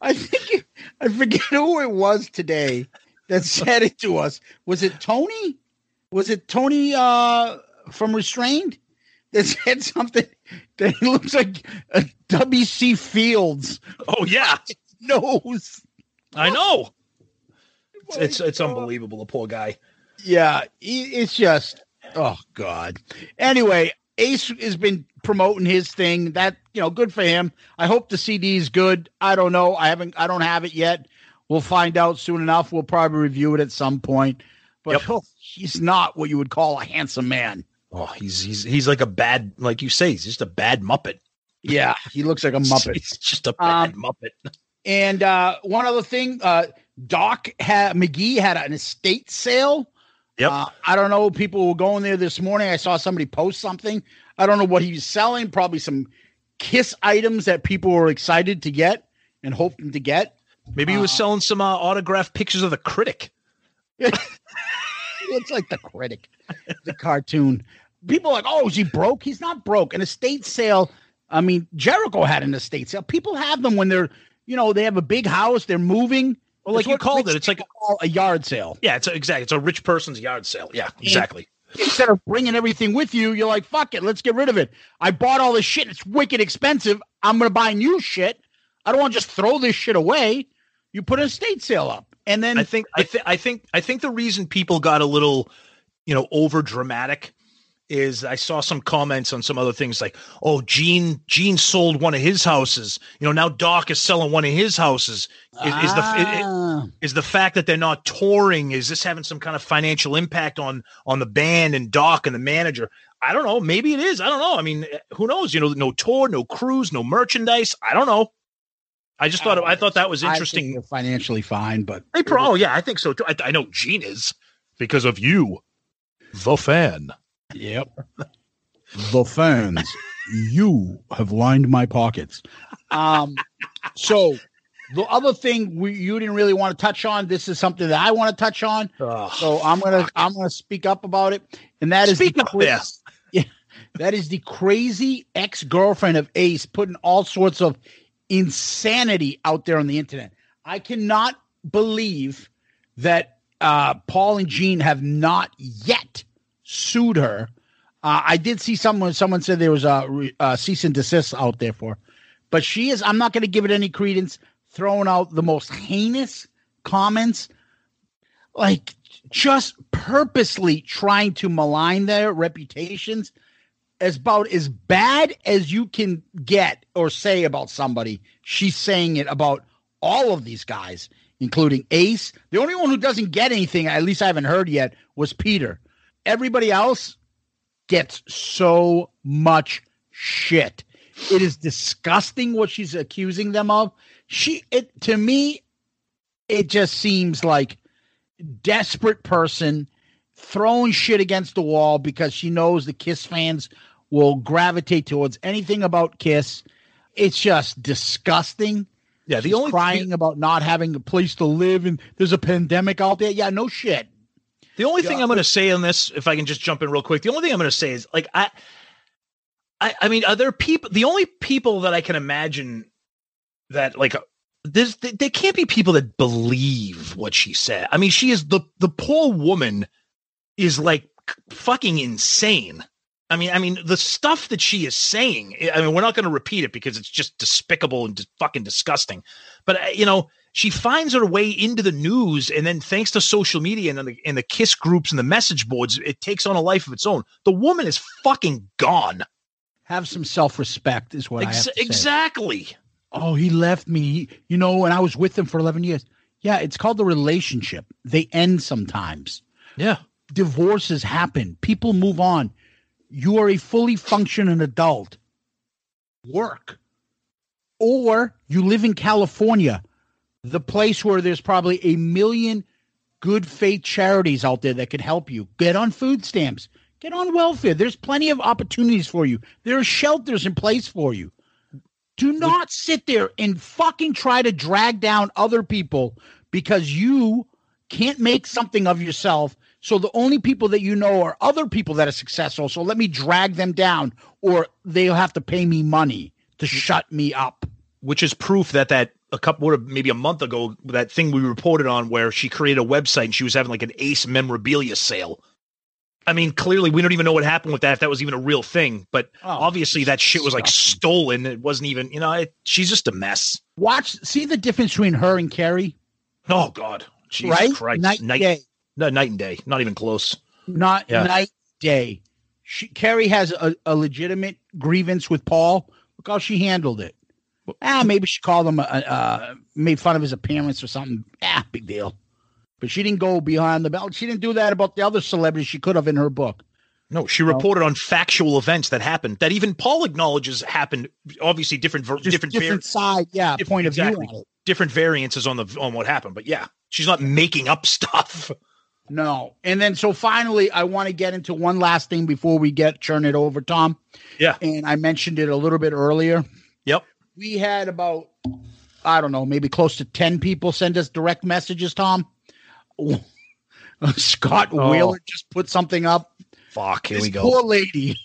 I think it- I forget who it was today that said it to us. Was it Tony? Was it Tony uh, from Restrained that said something that looks like a W.C. Fields Oh yeah, nose? I know. It's it's, it's unbelievable. The poor guy. Yeah, it's just oh god. Anyway, Ace has been promoting his thing. That you know, good for him. I hope the CD is good. I don't know. I haven't. I don't have it yet. We'll find out soon enough. We'll probably review it at some point. But Yep. oh, he's not what you would call a handsome man. Oh, he's he's he's like a bad, like you say, he's just a bad Muppet. Yeah, he looks like a muppet. He's just a bad Um, Muppet. And uh, one other thing, uh, Doc had McGhee had an estate sale. Yep. Uh, I don't know. People were going there this morning. I saw somebody post something. I don't know what he was selling. Probably some Kiss items that people were excited to get and hoping to get. Maybe he was uh, selling some uh, autographed pictures of the critic. It's like the critic, the cartoon. people are like, oh, is he broke? He's not broke. An estate sale. I mean, Jericho had an estate sale. People have them when they're, you know, they have a big house, they're moving. Well, like you called it, it's like a yard sale. yeah, it's a, exactly. It's a rich person's yard sale. Yeah, exactly. Instead of bringing everything with you, you're like, fuck it, let's get rid of it. I bought all this shit. It's wicked expensive. I'm going to buy new shit. I don't want to just throw this shit away. You put an estate sale up. And then I think I think I think I think the reason people got a little, you know, over dramatic is I saw some comments on some other things like, oh, Gene Gene sold one of his houses. You know, now Doc is selling one of his houses. Is, is the Ah. is, is the fact that they're not touring? Is this having some kind of financial impact on on the band and Doc and the manager? I don't know. Maybe it is. I don't know. I mean, who knows? You know, no tour, no cruise, no merchandise. I don't know. I just thought I thought that was interesting. financially fine, but They pro, oh, yeah, I think so too. I, I know Gene is because of you, the fan. Yep. the fans, you have lined my pockets. Um, so the other thing we you didn't really want to touch on. This is something that I want to touch on. so I'm gonna I'm gonna speak up about it, and that is Speak up, yeah, that is the crazy ex girlfriend of Ace putting all sorts of insanity out there on the internet. I cannot believe that uh, Paul and Gene have not yet sued her. Uh, I did see someone. Someone said there was a, a cease and desist out there for, but she is. I'm not going to give it any credence. Throwing out the most heinous comments, like just purposely trying to malign their reputations, as about as bad as you can get or say about somebody. She's saying it about all of these guys, including Ace. The only one who doesn't get anything, at least I haven't heard yet, was Peter. Everybody else gets so much shit. It is disgusting what she's accusing them of. She it to me it just seems like desperate person throwing shit against the wall because she knows the Kiss fans will gravitate towards anything about Kiss. It's just disgusting. Yeah, the She's only- crying about not having a place to live and there's a pandemic out there. Yeah, no shit. The only thing I'm going to say on this, if I can just jump in real quick, the only thing I'm going to say is like I, I, I mean, are there people? The only people that I can imagine that like there's there, there can't be people that believe what she said. I mean, she is the the poor woman is like fucking insane. I mean, I mean, the stuff that she is saying. I mean, we're not going to repeat it because it's just despicable and fucking disgusting. But uh, you know, she finds her way into the news, and then thanks to social media and the and the kiss groups and the message boards, it takes on a life of its own. The woman is fucking gone. Have some self respect, is what I have Ex- to say. exactly. Oh, he left me, you know, and I was with him for 11 years. Yeah, it's called the relationship. They end sometimes. Yeah. Divorces happen. People move on. You are a fully functioning adult. Work. Or you live in California, the place where there's probably a million good faith charities out there that could help you. Get on food stamps. Get on welfare. There's plenty of opportunities for you. There are shelters in place for you. Do not sit there and fucking try to drag down other people because you can't make something of yourself. So the only people that you know are other people that are successful. So let me drag them down or they'll have to pay me money to mm-hmm. shut me up. which is proof that that a couple maybe a month ago that thing we reported on where she created a website and she was having like an ace memorabilia sale i mean clearly we don't even know what happened with that if that was even a real thing but Oh, obviously that shit was like stolen it wasn't even you know it, she's just a mess Watch, see the difference between her and Carrie? oh god Jesus Right? Christ. Night and day. No, night and day not even close Not Yeah. night, day. She, Carrie has a, a legitimate grievance with Paul. Look how she handled it. Ah, maybe she called him, uh, uh, made fun of his appearance or something. Ah, big deal. But she didn't go behind the belt. She didn't do that about the other celebrities she could have in her book. no she reported on factual events that happened that even paul acknowledges happened obviously different Just different different, var- side, yeah, Diff- point of exactly. view on it. different variances on the on what happened but yeah she's not making up stuff No. And then so finally, I want to get into one last thing before we get churn it over, Tom. Yeah. And I mentioned it a little bit earlier. Yep. We had about, I don't know, maybe close to 10 people send us direct messages, Tom. Scott Oh. Wheeler just put something up. Fuck, here This we go. poor lady.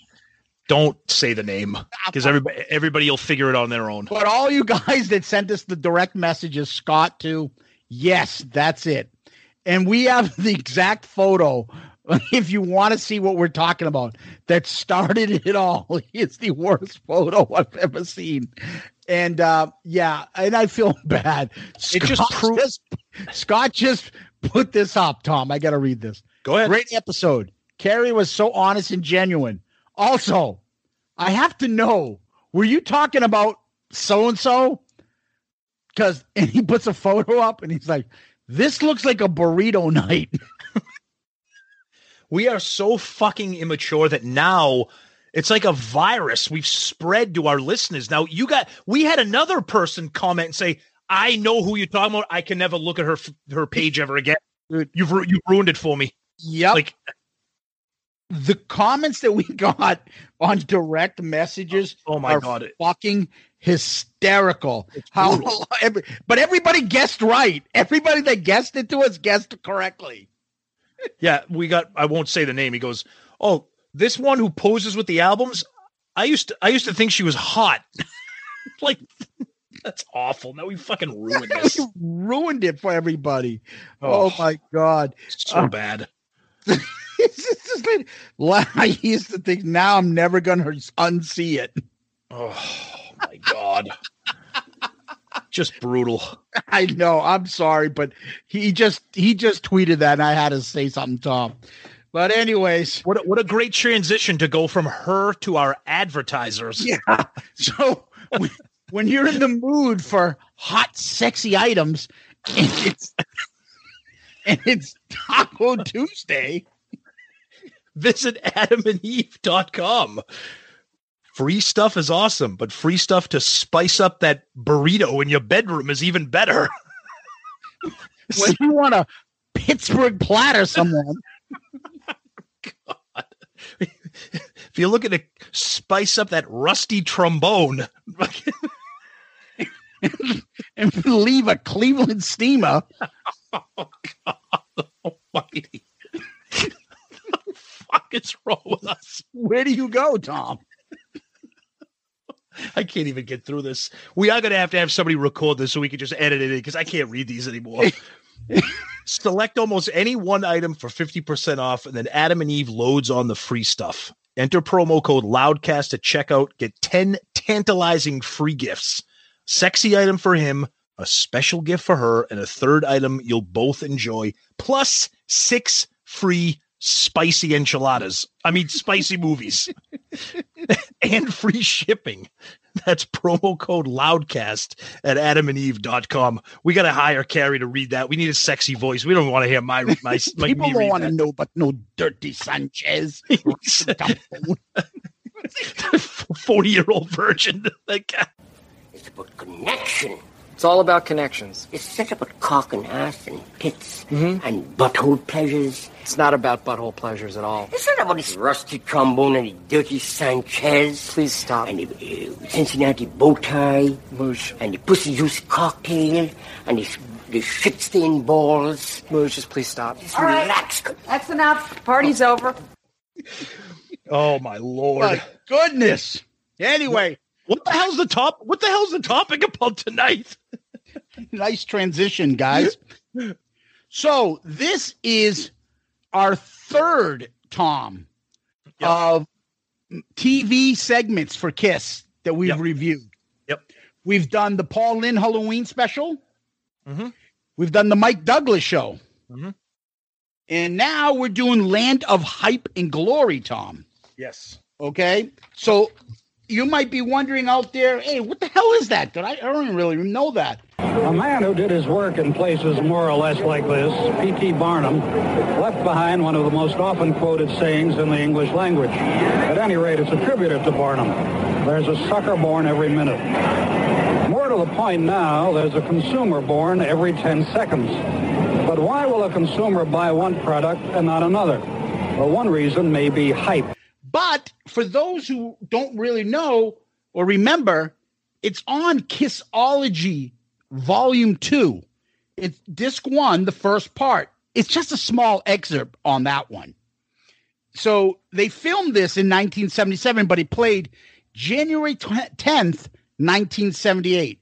Don't say the name because everybody everybody will figure it on their own. But all you guys that sent us the direct messages, Scott too, yes, that's it. And we have the exact photo. If you want to see what we're talking about, that started it all. It's the worst photo I've ever seen. And uh yeah, and I feel bad. It just Scott proves- just, Scott just put this up, Tom. I gotta read this. Go ahead. Great episode. Carrie was so honest and genuine. Also, I have to know, were you talking about so and so? Because and he puts a photo up and he's like, This looks like a burrito night. We are so fucking immature that now it's like a virus we've spread to our listeners. Now you got we had another person comment and say, "I know who you're talking about. I can never look at her her page ever again. You've you've ruined it for me." Yep. Like the comments that we got on direct messages Oh my are God. fucking hysterical how every, but everybody guessed right everybody that guessed it to us guessed correctly Yeah, we got. I won't say the name. He goes, "Oh, this one who poses with the albums. I used to. I used to think she was hot. like that's awful. Now we fucking ruined this. We ruined it for everybody oh, Oh. my god so Uh, bad. it's just like, I used to think now I'm never gonna unsee it. Oh my god. Just brutal. I know. I'm sorry, but he just he just tweeted that, and I had to say something, Tom. But anyways, What a, what a great transition to go from her to our advertisers. yeah. So when- when you're in the mood for hot, sexy items, and it's and it's Taco Tuesday. Visit adamandeve.com. Free stuff is awesome, but free stuff to spice up that burrito in your bedroom is even better. When you want a Pittsburgh platter, someone. if you're looking to spice up that rusty trombone, and leave a Cleveland steamer. Oh, Almighty. what the fuck is wrong with us? Where do you go, Tom? I can't even get through this. We are going to have to have somebody record this so we can just edit it in because I can't read these anymore. Select almost any one item for 50% off, and then Adam and Eve loads on the free stuff. Enter promo code LOUDCAST at checkout. Get 10 tantalizing free gifts. Sexy item for him, a special gift for her, and a third item you'll both enjoy, plus six free spicy enchiladas. I mean, spicy movies and free shipping. That's promo code loudcast at adamandeve.com. We got to hire Carrie to read that. We need a sexy voice. We don't want to hear my, my, my People don't want to know, but no dirty Sanchez. 40 year old virgin. Like, uh, It's about connection. It's all about connections. It's not about cock and ass and tits and butthole pleasures. It's not about butthole pleasures at all. It's not about this rusty trombone and the dirty Sanchez. Please stop. And the uh, Cincinnati bow tie. Moosh. And the pussy juice cocktail. And the, the shit stained balls. Moosh, just please stop. Just relax. That's enough. Party's over. oh my lord. My goodness. Anyway, What the hell's the top? What the hell's the topic about tonight? nice transition, guys. So this is our third Tom of TV segments for Kiss that we've Yep. reviewed. Yep. We've done the Paul Lynde Halloween special. Mhm. We've done the Mike Douglas show. Mhm. And now we're doing Land of Hype and Glory, Tom. Yes. Okay. So you might be wondering out there, hey, what the hell is that? Did I, I don't even really know that. A man who did his work in places more or less like this, P.T. Barnum, left behind one of the most often quoted sayings in the English language. At any rate, it's attributed to Barnum. There's a sucker born every minute. More to the point now, there's a consumer born every 10 seconds. But why will a consumer buy one product and not another? Well, one reason may be hype. But for those who don't really know or remember, it's on Kissology Volume 2. It's disc one, the first part. It's just a small excerpt on that one. so they filmed this in 1977, but it played January 10th, 1978.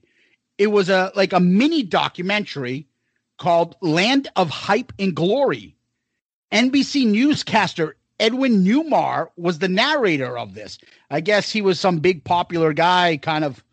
It was a like a mini documentary called Land of Hype and Glory. NBC newscaster Edwin Newmar was the narrator of this. I guess he was some big popular guy, kind of.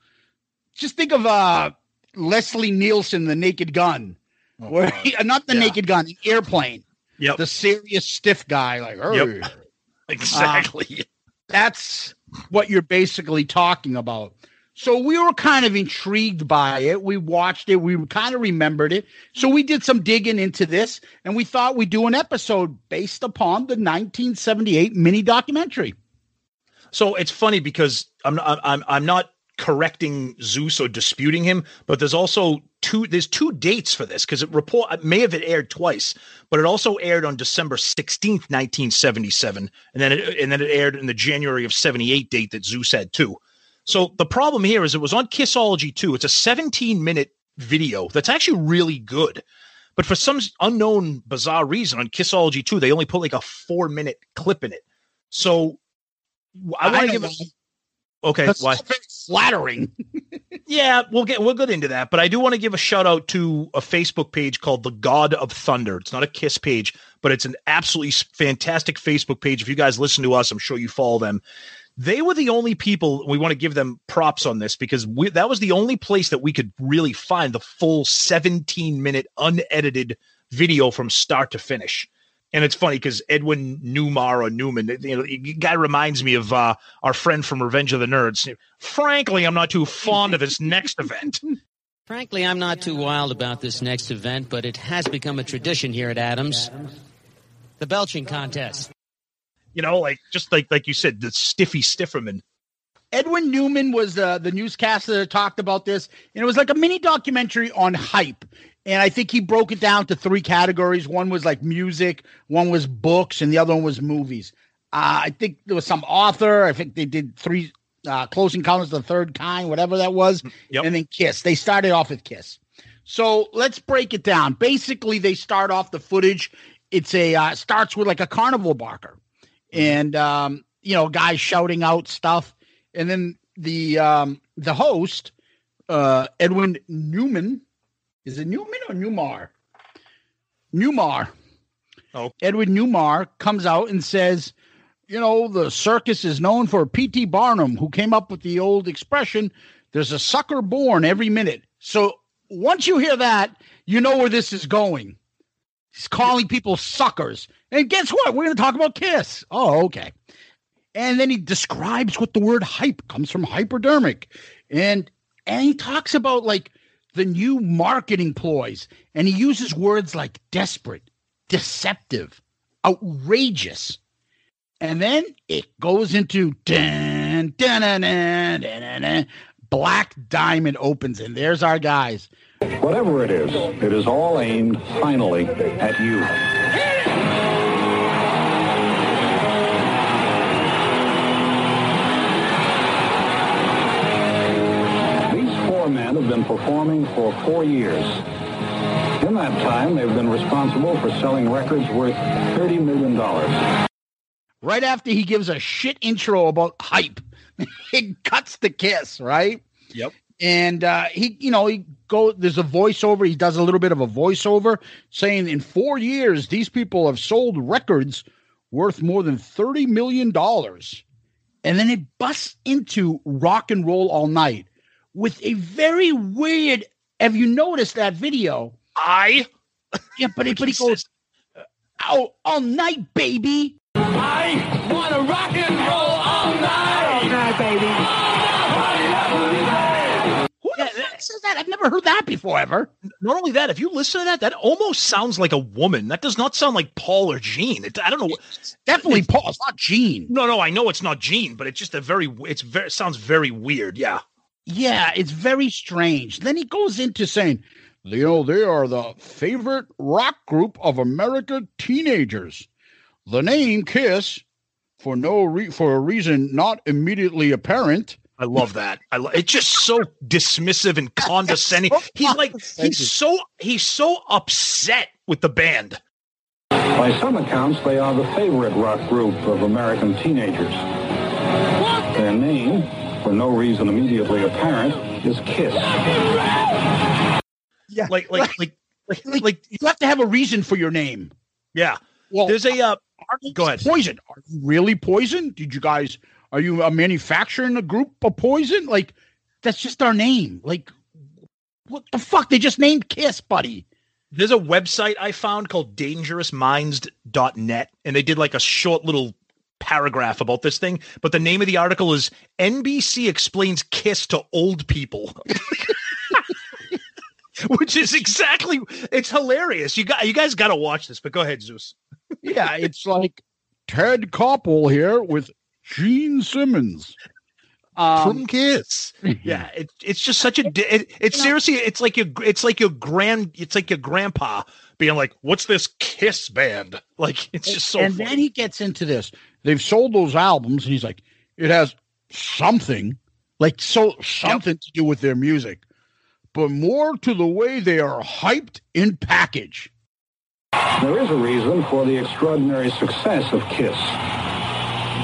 Just think of uh, Leslie Nielsen, the Naked Gun, oh, where he, not the yeah. Naked Gun, the airplane. Yep. The serious stiff guy, like, yep. exactly. Uh, that's what you're basically talking about. So we were kind of intrigued by it. We watched it. We kind of remembered it. So we did some digging into this and we thought we'd do an episode based upon the 1978 mini documentary. So it's funny because I'm I'm I'm not correcting Zeus or disputing him, but there's also two there's two dates for this because it report it may have it aired twice, but it also aired on December 16th, 1977, and then it and then it aired in the January of 78 date that Zeus had too. So the problem here is it was on Kissology 2. It's a 17 minute video that's actually really good. But for some unknown bizarre reason on Kissology 2, they only put like a four minute clip in it. So I, I want to give it. Okay, That's why? flattering. yeah, we'll get we'll get into that, but I do want to give a shout out to a Facebook page called The God of Thunder. It's not a Kiss page, but it's an absolutely fantastic Facebook page. If you guys listen to us, I'm sure you follow them. They were the only people we want to give them props on this because we, that was the only place that we could really find the full 17 minute unedited video from start to finish. And it's funny because Edwin Newmar or Newman, you know, the guy reminds me of uh, our friend from Revenge of the Nerds. Frankly, I'm not too fond of this next event. Frankly, I'm not too wild about this next event, but it has become a tradition here at Adams. The belching contest. You know, like just like like you said, the stiffy stifferman. Edwin Newman was uh, the newscaster that talked about this, and it was like a mini documentary on hype. And I think he broke it down to three categories. One was like music, one was books, and the other one was movies. Uh, I think there was some author. I think they did three uh, Close Encounters of the Third Kind, whatever that was, yep. and then Kiss. They started off with Kiss. So let's break it down. Basically, they start off the footage. It's a uh, starts with like a carnival barker, and um, you know, guys shouting out stuff, and then the um, the host, uh, Edwin Newman, is it Newman or Newmar? Newmar. Oh, Edwin Newmar comes out and says, you know, the circus is known for P.T. Barnum, who came up with the old expression, there's a sucker born every minute. So once you hear that, you know where this is going. He's calling people suckers. And guess what? We're going to talk about Kiss. Oh, okay. And then he describes what the word hype comes from hypodermic. And and he talks about like the new marketing ploys. And he uses words like desperate, deceptive, outrageous. And then it goes into dun, dun, dun, dun, dun, dun, Black Diamond opens, and there's our guys. Whatever it is, it is all aimed finally at you. Men have been performing for four years. In that time, they've been responsible for selling records worth $30 million. Right after he gives a shit intro about hype, it cuts the kiss, right? Yep. And uh, he, you know, he go. There's a voiceover. He does a little bit of a voiceover saying, "In four years, these people have sold records worth more than thirty million dollars." And then it busts into rock and roll all night with a very weird. Have you noticed that video? I. Yeah, but he, but he goes, out all night, baby." I want to rock and roll all night, all night, baby. Who the fuck says that? I've never heard that before, ever. Not only that, if you listen to that, that almost sounds like a woman. That does not sound like Paul or Gene. It, I don't know. It's definitely Paul. It's not Gene. No, no, I know it's not Gene, but it's just a very. It's very. It sounds very weird. Yeah. Yeah, it's very strange. Then he goes into saying, you know, they are the favorite rock group of America teenagers. The name Kiss, for no re- for a reason not immediately apparent. I love that. I lo- it's just so dismissive and condescending. He's like he's so he's so upset with the band. By some accounts, they are the favorite rock group of American teenagers. Their name, for no reason immediately apparent, is Kiss. Yeah, like like like like, like you have to have a reason for your name. Yeah. Well, there's a uh, go ahead. Poison. Are you really poison? Did you guys? Are you a manufacturing a group of poison? Like that's just our name. Like what the fuck? They just named Kiss, buddy. There's a website I found called dangerousminds.net, and they did like a short little paragraph about this thing. But the name of the article is NBC explains Kiss to old people. Which is exactly it's hilarious. You got you guys gotta watch this, but go ahead, Zeus. yeah, it's like Ted Koppel here with Gene Simmons. Um, From Kiss. Yeah, it, it's just such a. di- It, it's seriously, it's like your, it's like your grand, it's like your grandpa being like, "What's this Kiss band?" Like, it's just so. and funny. then he gets into this. They've sold those albums, and he's like, it has something, like so something to do with their music, but more to the way they are hyped in package. There is a reason for the extraordinary success of Kiss.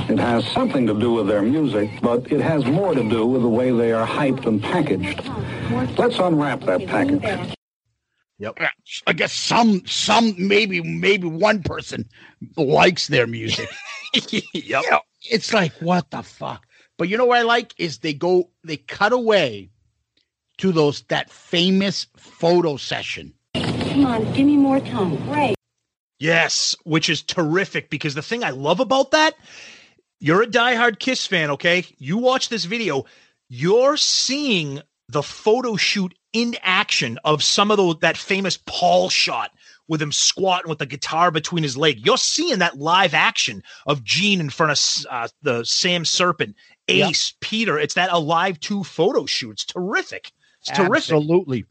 It has something to do with their music, but it has more to do with the way they are hyped and packaged. Let's unwrap that package. Yep. I guess some, some, maybe, maybe one person likes their music. yep. You know, it's like what the fuck. But you know what I like is they go, they cut away to those that famous photo session. Come on, give me more time. Great. Yes, which is terrific because the thing I love about that, you're a diehard Kiss fan, okay? You watch this video, you're seeing the photo shoot in action of some of the, that famous Paul shot with him squatting with the guitar between his leg. You're seeing that live action of Gene in front of uh, the Sam Serpent, Ace, Peter. It's that Alive 2 photo shoot. It's terrific. It's terrific. Absolutely.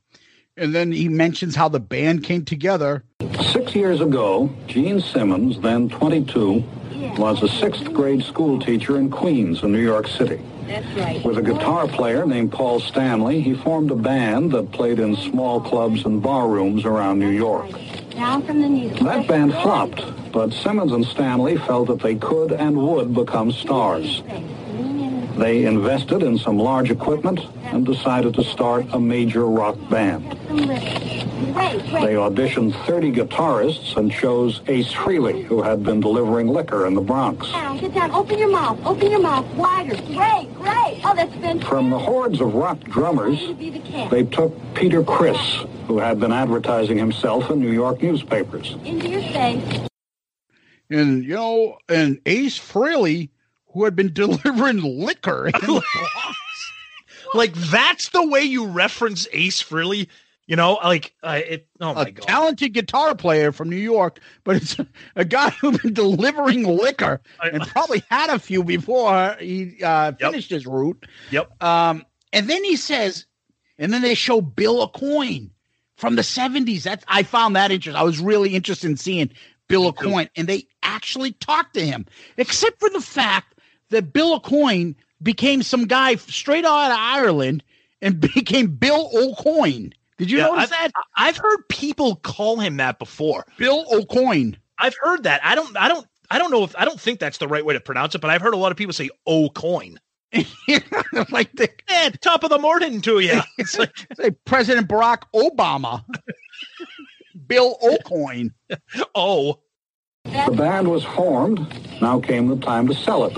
And then he mentions how the band came together. Six years ago, Gene Simmons, then 22, was a sixth grade school teacher in Queens, in New York City. That's right. With a guitar player named Paul Stanley, he formed a band that played in small clubs and bar rooms around New York. From the. That band flopped, but Simmons and Stanley felt that they could and would become stars. They invested in some large equipment and decided to start a major rock band. They auditioned 30 guitarists and chose Ace Frehley, who had been delivering liquor in the Bronx. Down, get down. Open your mouth. Open your mouth wider. Great, great. Oh, that's fantastic. From the hordes of rock drummers, the they took Peter Criss, who had been advertising himself in New York newspapers. Into your face. And, you know, and Ace Frehley, who had been delivering liquor. in the Bronx. like, that's the way you reference Ace Frehley. You know, like, uh, it, oh my a God. talented guitar player from New York, but it's a guy who's been delivering liquor and probably had a few before he uh, finished his route. Yep. Um, and then he says, and then they show Bill Aucoin from the 70s. That's I found that interesting. I was really interested in seeing Bill Aucoin, and they actually talked to him, except for the fact that Bill Aucoin became some guy straight out of Ireland and became Bill O'Coin. Did you Yeah, notice I've, that? I've heard people call him that before. Bill O'Coin. I've heard that. I don't. I don't. I don't know if I don't think that's the right way to pronounce it, but I've heard a lot of people say O'Coin. like the Eh, top of the morning to you. It's like say President Barack Obama. Bill O'Coin. oh. The band was formed. Now came the time to sell it.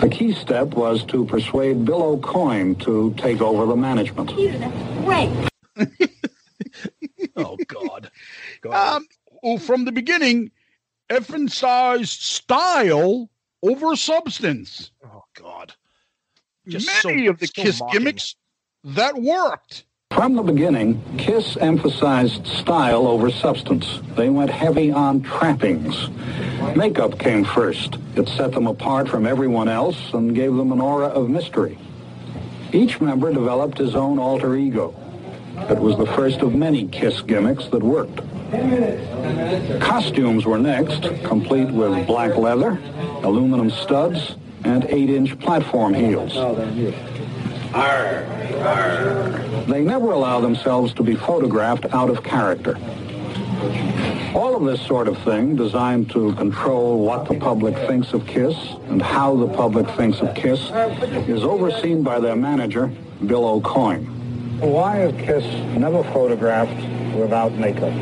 The key step was to persuade Bill O'Coin to take over the management. Peter, great. Oh God. Um, who from the beginning emphasized style over substance. Oh God. Many so- of the so Kiss mocking. gimmicks that worked. From the beginning, Kiss emphasized style over substance. They went heavy on trappings. Makeup came first. It set them apart from everyone else and gave them an aura of mystery. Each member developed his own alter ego. It was the first of many Kiss gimmicks that worked. Costumes were next, complete with black leather, aluminum studs, and 8-inch platform heels. They never allow themselves to be photographed out of character. All of this sort of thing designed to control what the public thinks of KISS and how the public thinks of KISS is overseen by their manager, Bill O'Coin. Why is KISS never photographed without makeup?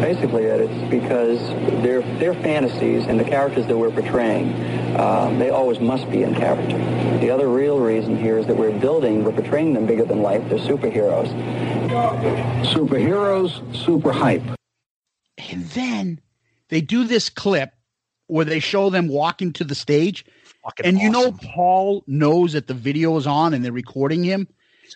Basically, Ed, it's because their their fantasies and the characters that we're portraying, uh, they always must be in character. The other real reason here is that we're building, we're portraying them bigger than life. They're superheroes. Superheroes, super hype. And then they do this clip where they show them walking to the stage. Fucking and you know. Paul knows that the video is on and they're recording him.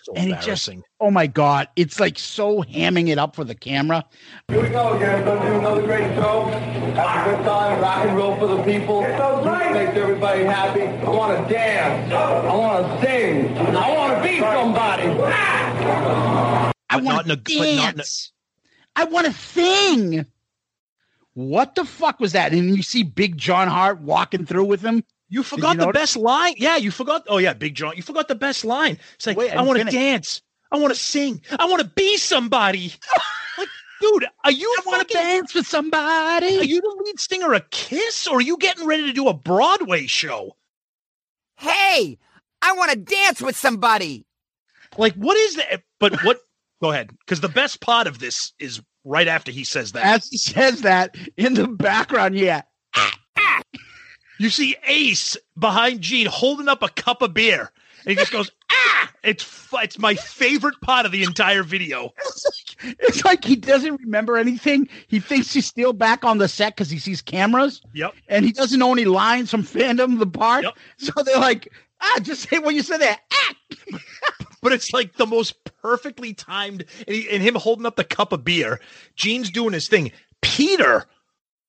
So and it just oh my god, it's like so hamming it up for the camera. Here we go again. We're gonna do another great show. Have a good time. Rock and roll for the people. Music makes everybody happy. I want to dance. I want to sing. I want to be somebody. I want to in a- but not in a- dance. I want to sing. What the fuck was that? And you see Big John Harte walking through with him. You forgot the notice? best line. Yeah, you forgot. Oh yeah, Big John. You forgot the best line. It's like Wait, I I want to dance. I want to sing. I want to be somebody. like, dude, are you I want to dance with somebody. Are you the lead singer of Kiss, or are you getting ready to do a Broadway show? Hey, I want to dance with somebody. Like, what is that? But what? go ahead, because the best part of this is right after he says that. As he says that in the background, yeah. You see Ace behind Gene holding up a cup of beer, and he just goes, "Ah!" It's it's my favorite part of the entire video. It's like he doesn't remember anything. He thinks he's still back on the set because he sees cameras. Yep. And he doesn't know any lines from Phantom the Park. Yep. So they're like, ah, just say what you said there. Ah. but it's like the most perfectly timed and, he, and him holding up the cup of beer gene's doing his thing peter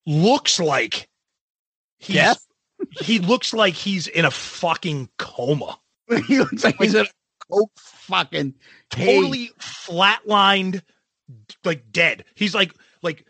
looks like he's, Death? He looks like he's in a fucking coma he looks like he's in a coke fucking totally flatlined like dead he's like like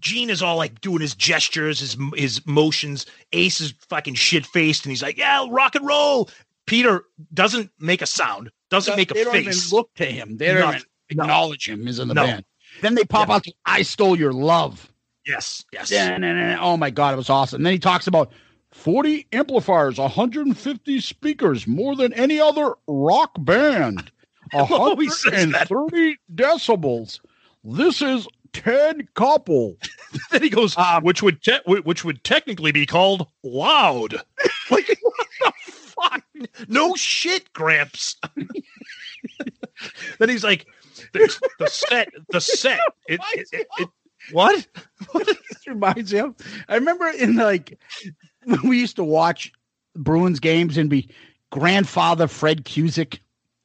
Gene is all like doing his gestures, his his motions. Ace is fucking shit faced, and he's like, "Yeah, rock and roll." Peter doesn't make a sound, doesn't make a don't even face. look to him. They don't acknowledge him as in the No. band. Then they pop out to I Stole Your Love. Yes, yes. Da-na-na-na. Oh my God, it was awesome. then he talks about 40 amplifiers, 150 speakers, more than any other rock band. Oh, he says that. 130 decibels. This is Ted Koppel. then he goes, um, which would te- which would technically be called loud. like what the fuck? No shit, Gramps. then he's like, the, the set, the set. It, it, it, what? this reminds me of. I remember in like we used to watch Bruins games and be grandfather Fred Cusick.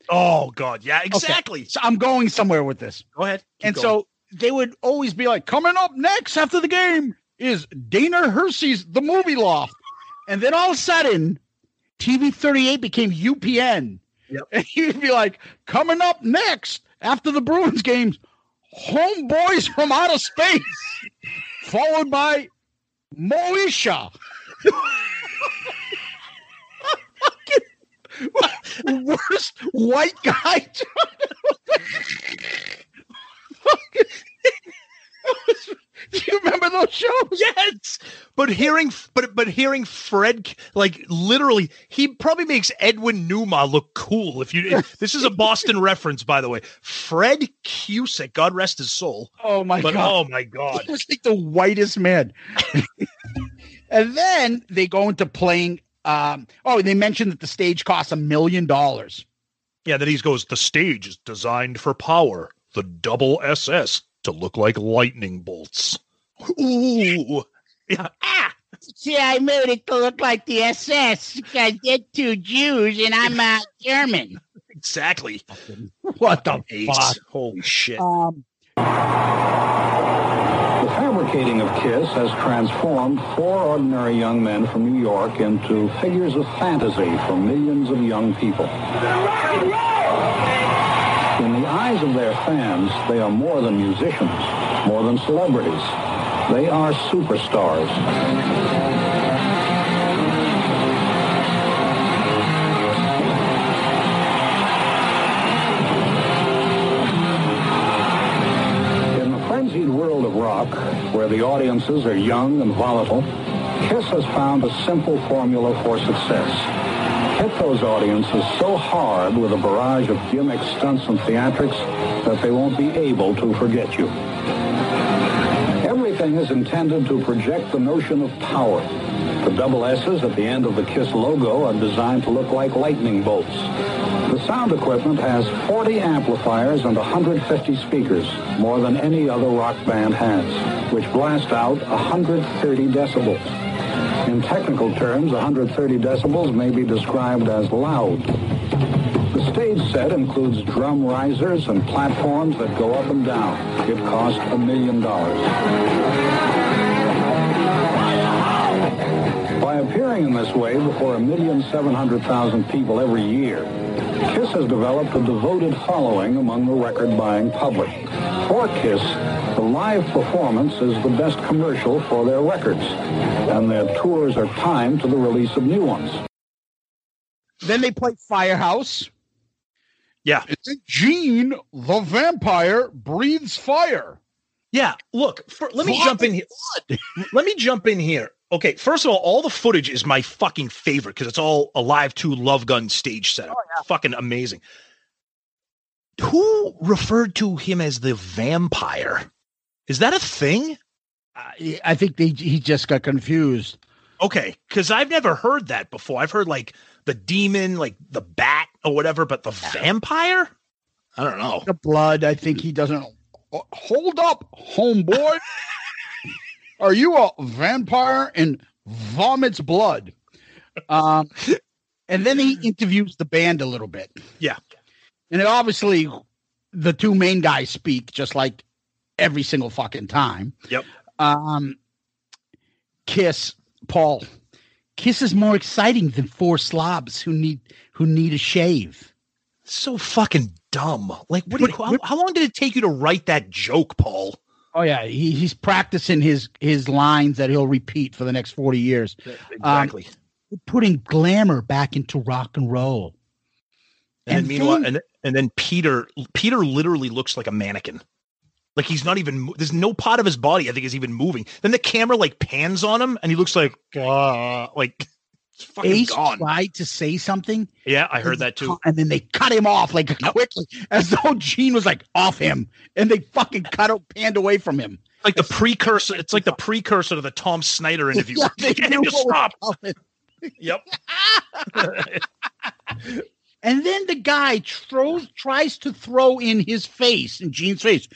Oh God, yeah, Okay, exactly. So I'm going somewhere with this. Go ahead. Keep and going. so they would always be like, coming up next after the game is Dana Hersey's The Movie Loft. And then all of a sudden, TV 38 became UPN. Yep. And he'd be like, coming up next after the Bruins games, Homeboys from Outer Space, followed by Moesha. Worst white guy. Do you remember those shows? Yes, but hearing, but but hearing Fred, like literally, he probably makes Edwin Newman look cool. If you, if- this is a Boston reference, by the way. Fred Cusick, God rest his soul. Oh my But god! oh my god, He was like the whitest man. and then they go into playing. Um, oh, they mentioned that the stage costs a million dollars. Yeah, then he goes, the stage is designed for power. The double SS to look like lightning bolts. Ooh. Yeah. See, I made it to look like the SS because they're two Jews and I'm uh, German. Exactly. What the Ace. fuck? Holy shit. Um, The fabricating of KISS has transformed four ordinary young men from New York into figures of fantasy for millions of young people. In the eyes of their fans, they are more than musicians, more than celebrities. They are superstars. The audiences are young and volatile, Kiss has found a simple formula for success. Hit those audiences so hard with a barrage of gimmick stunts and theatrics that they won't be able to forget you. Everything is intended to project the notion of power. The double S's at the end of the KISS logo are designed to look like lightning bolts. The sound equipment has 40 amplifiers and 150 speakers, more than any other rock band has, which blast out 130 decibels. In technical terms, 130 decibels may be described as loud. The stage set includes drum risers and platforms that go up and down. It cost a million dollars. By appearing in this way before a million seven hundred thousand people every year, KISS has developed a devoted following among the record-buying public. For KISS, the live performance is the best commercial for their records, and their tours are timed to the release of new ones. Then they play Firehouse. Yeah. Gene, the vampire, breathes fire. Yeah, look, for, let me jump in here. let me jump in here. Okay, first of all, all the footage is my fucking favorite because it's all a live two Love Gun stage setup. Oh, fucking amazing. Who referred to him as the vampire? Is that a thing? I, I think they, he just got confused. Okay, because I've never heard that before. I've heard like the demon, like the bat or whatever, but the vampire? I don't know. The blood, I think he doesn't. Hold up, homeboy. Are you a vampire and vomits blood? Um, and then he interviews the band a little bit. Yeah. And it obviously, the two main guys speak just like every single fucking time. Yep. Um, Kiss, Paul. Kiss is more exciting than four slobs who need who need a shave. So fucking dumb. Like, what? Do you, how, how long did it take you to write that joke, Paul? Oh yeah, he, he's practicing his his lines that he'll repeat for the next forty years. Exactly. Um, putting glamour back into rock and roll. And, And meanwhile, then- and and then Peter Peter literally looks like a mannequin. Like he's not even. There's no part of his body I think is even moving. Then the camera like pans on him, and he looks like uh, like it's fucking Ace gone. tried to say something. Yeah, I heard that too. And then they cut him off like quickly, as though Gene was like off him, and they fucking cut out panned away from him. Like the precursor. It's like the precursor to the Tom Snyder interview. Yeah, they Get knew him to stop. Yep. And then the guy throws, tries to throw in his face, in Gene's face.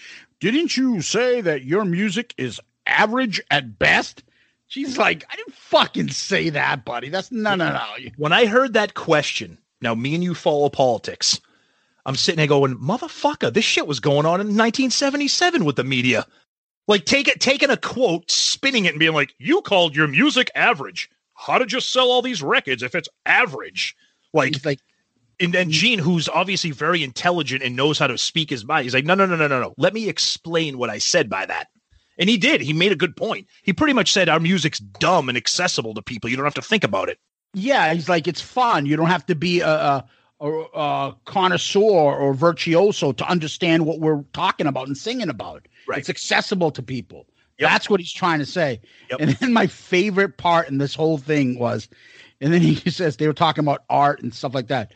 Didn't you say that your music is average at best? She's mm-hmm. like, I didn't fucking say that, buddy. That's no, no, no. When I heard that question, now me and you follow politics. I'm sitting there going, motherfucker, this shit was going on in 1977 with the media. Like take it, taking a quote, spinning it, and being like, "You called your music average. How did you sell all these records if it's average?" Like, like, and then Gene, who's obviously very intelligent and knows how to speak his mind, he's like, "No, no, no, no, no, no. Let me explain what I said by that." And he did. He made a good point. He pretty much said our music's dumb and accessible to people. You don't have to think about it. Yeah, he's like, it's fun. You don't have to be a, a, a, a connoisseur or virtuoso to understand what we're talking about and singing about. Right. It's accessible to people. That's what he's trying to say. And then my favorite part in this whole thing was, and then he says they were talking about art and stuff like that.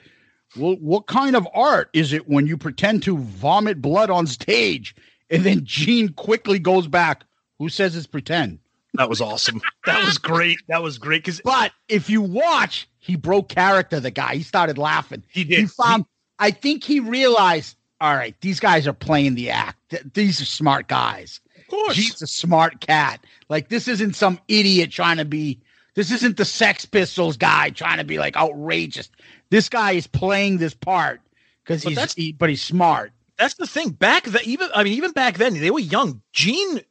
Well, what kind of art is it when you pretend to vomit blood on stage? And then Gene quickly goes back. Who says it's pretend? That was awesome. That was great. That was great. Because but if you watch, he broke character. The guy he started laughing. He did. He found. I think he realized. All right, these guys are playing the act. Th- These are smart guys. Of course, he's a smart cat. Like this isn't some idiot trying to be. This isn't the Sex Pistols guy trying to be like outrageous. This guy is playing this part because he's. that's- he- but he's smart. That's the thing. Back then, even I mean, even back then, they were young. Gene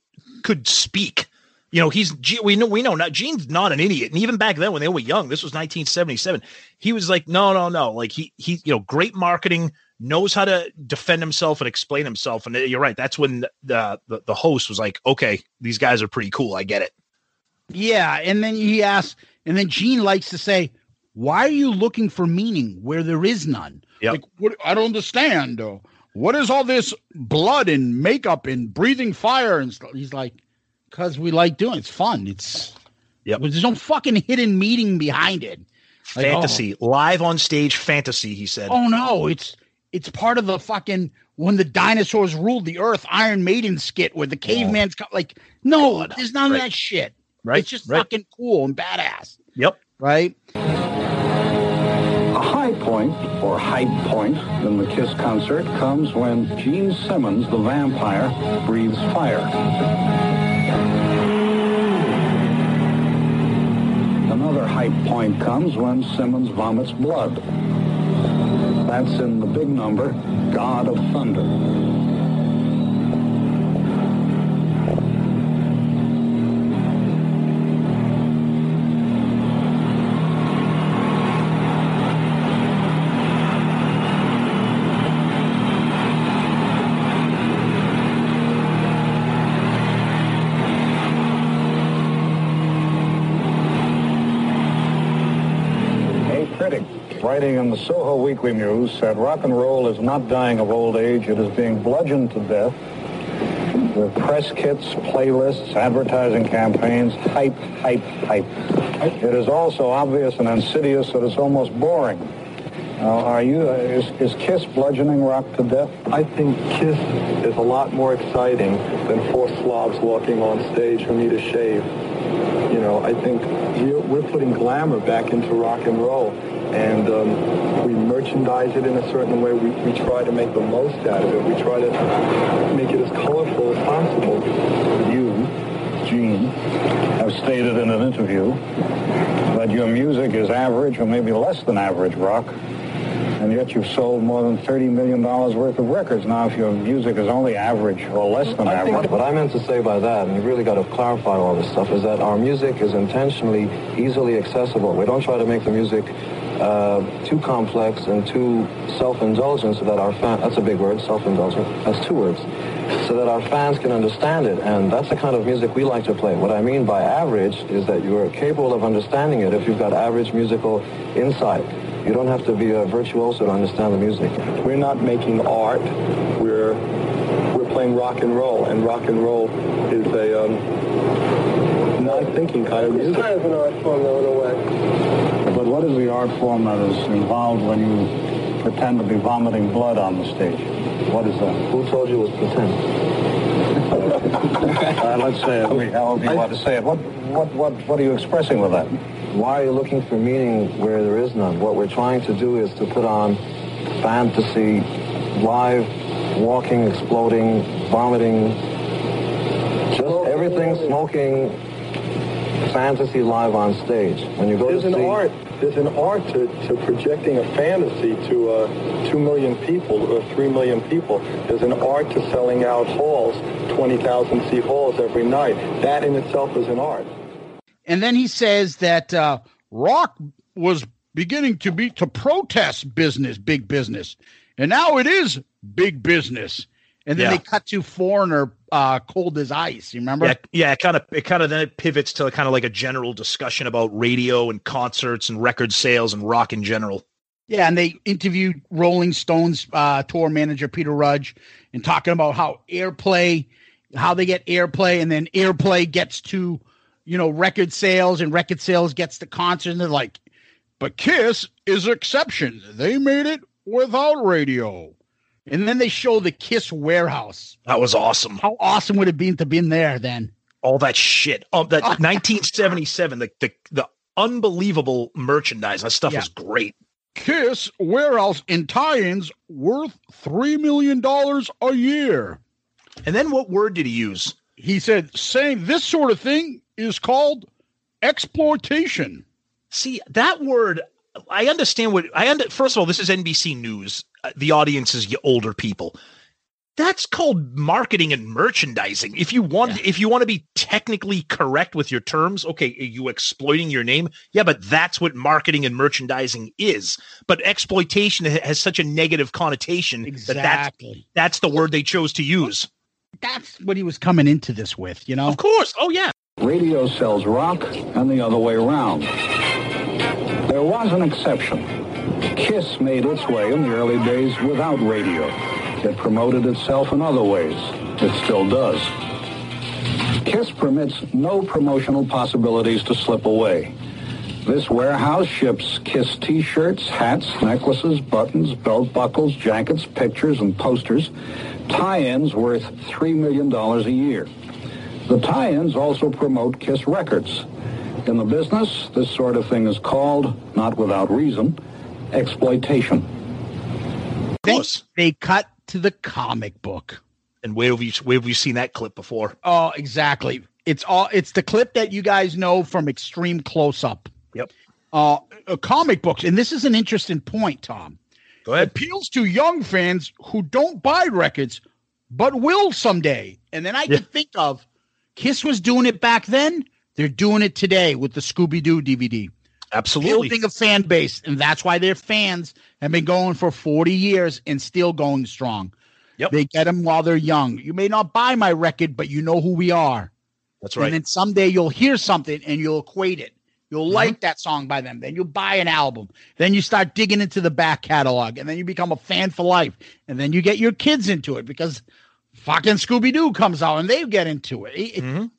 could speak. You know, he's we know we know now. Gene's not an idiot, and even back then, when they were young, this was 1977. He was like, no, no, no. Like he he, you know, great marketing, knows how to defend himself and explain himself. And uh, you're right. That's when the the, the host was like, okay, these guys are pretty cool. I get it. Yeah, and then he asks, and then Gene likes to say, "Why are you looking for meaning where there is none?" Yep. Like, what, I don't understand. What is all this blood and makeup and breathing fire and stuff? He's like, because we like doing it. It's fun. It's yeah. There's no fucking hidden meaning behind it. Like, oh. fantasy, live on stage fantasy. He said. Oh, no, it's it's part of the fucking when the dinosaurs ruled the earth Iron Maiden skit where the caveman's oh. got like no, there's none Right. of that shit. Right, It's just right. fucking cool and badass. Yep. Right. High point, or height point, in the Kiss concert comes when Gene Simmons, the vampire, breathes fire. Another height point comes when Simmons vomits blood. That's in the big number, God of Thunder. A critic writing in the Soho Weekly News said rock and roll is not dying of old age, it is being bludgeoned to death with press kits, playlists, advertising campaigns, hype, hype, hype. It is also obvious and insidious that it's almost boring. Now, are you, is, is Kiss bludgeoning rock to death? I think Kiss is a lot more exciting than four slobs walking on stage who need to shave. You know, I think we're putting glamour back into rock and roll. And um, we merchandise it in a certain way. We, we try to make the most out of it. We try to make it as colorful as possible. You, Gene, have stated in an interview that your music is average or maybe less than average rock, and yet you've sold more than $30 million worth of records. Now, if your music is only average or less than I average, think what I meant to say by that, and you really got to clarify all this stuff, is that our music is intentionally easily accessible. We don't try to make the music uh, too complex and too self-indulgent so that our fan, that's a big word, self-indulgent, that's two words, so that our fans can understand it. And that's the kind of music we like to play. What I mean by average is that you're capable of understanding it if you've got average musical insight. You don't have to be a virtuoso to understand the music. We're not making art. We're we're playing rock and roll, and rock and roll is a um, non-thinking kind of music. It's kind of an art form, though, in a way. But what is the art form that is involved when you pretend to be vomiting blood on the stage? What is that? Who told you it was pretend? Uh, let's say it, however you want to say it. What, what, what, what are you expressing with that? Why are you looking for meaning where there is none? What we're trying to do is to put on fantasy, live, walking, exploding, vomiting, just everything smoking, fantasy live on stage. When you go There's to an see, art. There's an art to, to projecting a fantasy to uh, two million people or three million people. There's an art to selling out halls, twenty thousand seat halls every night. That in itself is an art. And then he says that uh, rock was beginning to be to protest business, big business, and now it is big business. And then Yeah. they cut to Foreigner, uh, cold as ice. You remember? Yeah, yeah. It kind of it kind of then it pivots to kind of like a general discussion about radio and concerts and record sales and rock in general. Yeah, and they interviewed Rolling Stones uh, tour manager Peter Rudge and talking about how airplay, how they get airplay, and then airplay gets to, you know, record sales, and record sales gets to concert. And they're like, but Kiss is an exception. They made it without radio. And then they show the Kiss warehouse. That was awesome. How awesome would it be to be in there then? All that shit. Oh, that 1977. The the the unbelievable merchandise. That stuff Yeah. was great. Kiss warehouse and tie-ins worth three million dollars a year. And then what word did he use? He said, saying this sort of thing is called exploitation. See that word. I understand what I under. First of all, this is NBC News. Uh, The audience is older people. That's called marketing and merchandising. If you want, if you want to be technically correct with your terms, okay, are you exploiting your name? Yeah, but that's what marketing and merchandising is. But exploitation has such a negative connotation that that's, Exactly. that's the word they chose to use. That's what he was coming into this with, you know? Of course. Oh yeah. Radio sells rock and the other way around. There was an exception. Kiss made its way in the early days without radio. It promoted itself in other ways. It still does. KISS permits no promotional possibilities to slip away. This warehouse ships KISS t-shirts, hats, necklaces, buttons, belt buckles, jackets, pictures, and posters, tie-ins worth $3 million a year. The tie-ins also promote KISS records. In the business, this sort of thing is called, not without reason, exploitation. They, they cut to the comic book. And where have you where have you seen that clip before? Oh, exactly. It's all it's the clip that you guys know from Extreme Close Up. Yep. Uh, uh comic books, and this is an interesting point, Tom. Go ahead. Appeals to young fans who don't buy records, but will someday. And then I can think of Kiss was doing it back then. They're doing it today with the Scooby Doo DVD. Absolutely. Building a fan base, and that's why their fans have been going for 40 years and still going strong. Yep. They get them while they're young. You may not buy my record, but you know who we are. That's right. And then someday you'll hear something and you'll equate it. You'll Mm-hmm. like that song by them. Then you'll buy an album. Then you start digging into the back catalog, and then you become a fan for life. And then you get your kids into it because fucking Scooby Doo comes out and they get into it. It- it-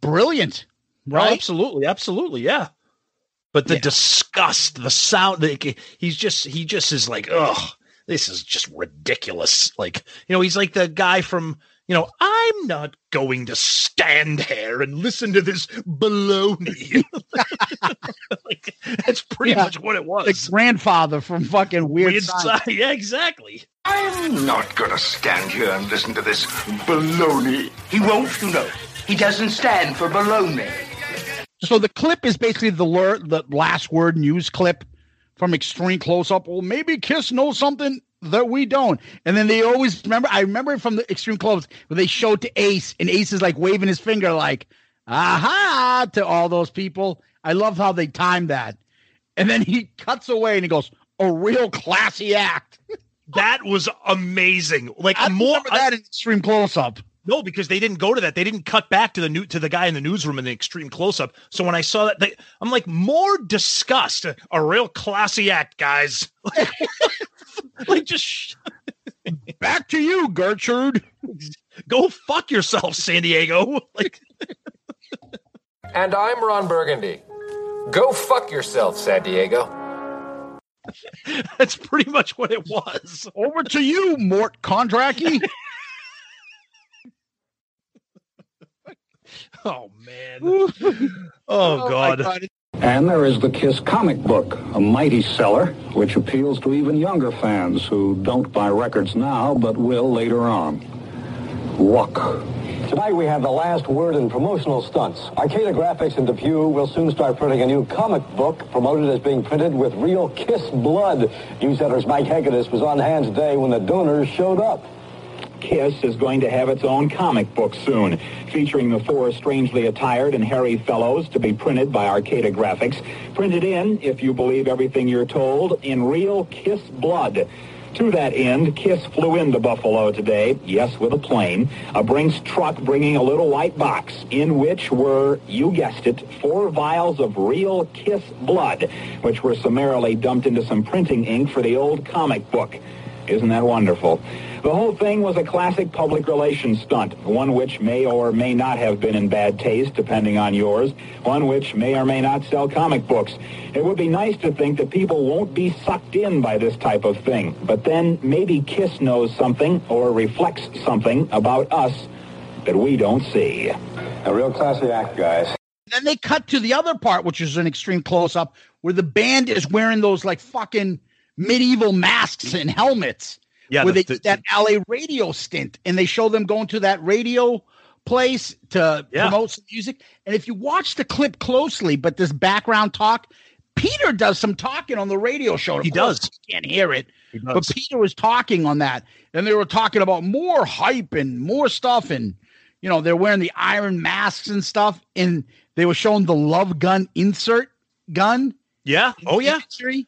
Brilliant, No, right? absolutely, absolutely, yeah. But the disgust, the sound, like, he's just he just is like, ugh, this is just ridiculous. Like, you know, he's like the guy from, you know, I'm not going to stand here and listen to this baloney. like, that's pretty Yeah. much what it was. The grandfather from fucking Weird, Weird Science. Sci- yeah, exactly. I'm not gonna stand here and listen to this baloney. He won't, you know. He doesn't stand for baloney. So the clip is basically the the last word news clip from Extreme Close Up. Well, maybe Kiss knows something that we don't. And then they always remember. I remember from the Extreme Close where they showed to Ace, and Ace is like waving his finger, like "aha" to all those people. I love how they timed that. And then he cuts away and he goes, "A real classy act." That was amazing. Like I more that in Extreme Close Up. No, because they didn't go to that. They didn't cut back to the new to the guy in the newsroom in the extreme close up. So when I saw that, they, I'm like, more disgust. A real classy act, guys. like just sh- back to you, Gertrude. Go fuck yourself, San Diego. Like And I'm Ron Burgundy. Go fuck yourself, San Diego. that's pretty much what it was. Over to you, Mort Kondracke. oh man. Oh, oh God. And there is the Kiss comic book, a mighty seller, which appeals to even younger fans who don't buy records now but will later on. Luck. Tonight we have the last word in promotional stunts. Arcata Graphics in Depew will soon start printing a new comic book promoted as being printed with real Kiss blood. News editor's Mike Hegedus was on hand today when the donors showed up. Kiss is going to have its own comic book soon, featuring the four strangely attired and hairy fellows to be printed by Arcata Graphics. Printed in, if you believe everything you're told, in real Kiss blood. To that end, Kiss flew into Buffalo today, yes, with a plane, a Brinks truck bringing a little white box in which were, you guessed it, four vials of real Kiss blood, which were summarily dumped into some printing ink for the old comic book. Isn't that wonderful? The whole thing was a classic public relations stunt, one which may or may not have been in bad taste, depending on yours, one which may or may not sell comic books. It would be nice to think that people won't be sucked in by this type of thing, but then maybe Kiss knows something or reflects something about us that we don't see. A real classy act, guys. then they cut to the other part, which is an extreme close up, where the band is wearing those like fucking medieval masks and helmets. Yeah, where the- they the- that LA radio stint, and they show them going to that radio place to Yeah. promote some music. And if you watch the clip closely, but this background talk, Peter does some talking on the radio show. Of He does. You can't hear it, but. Peter was talking on that, and they were talking about more hype and more stuff, and you know they're wearing the iron masks and stuff, and they were showing the love gun insert gun. Yeah. Oh yeah. Imagery.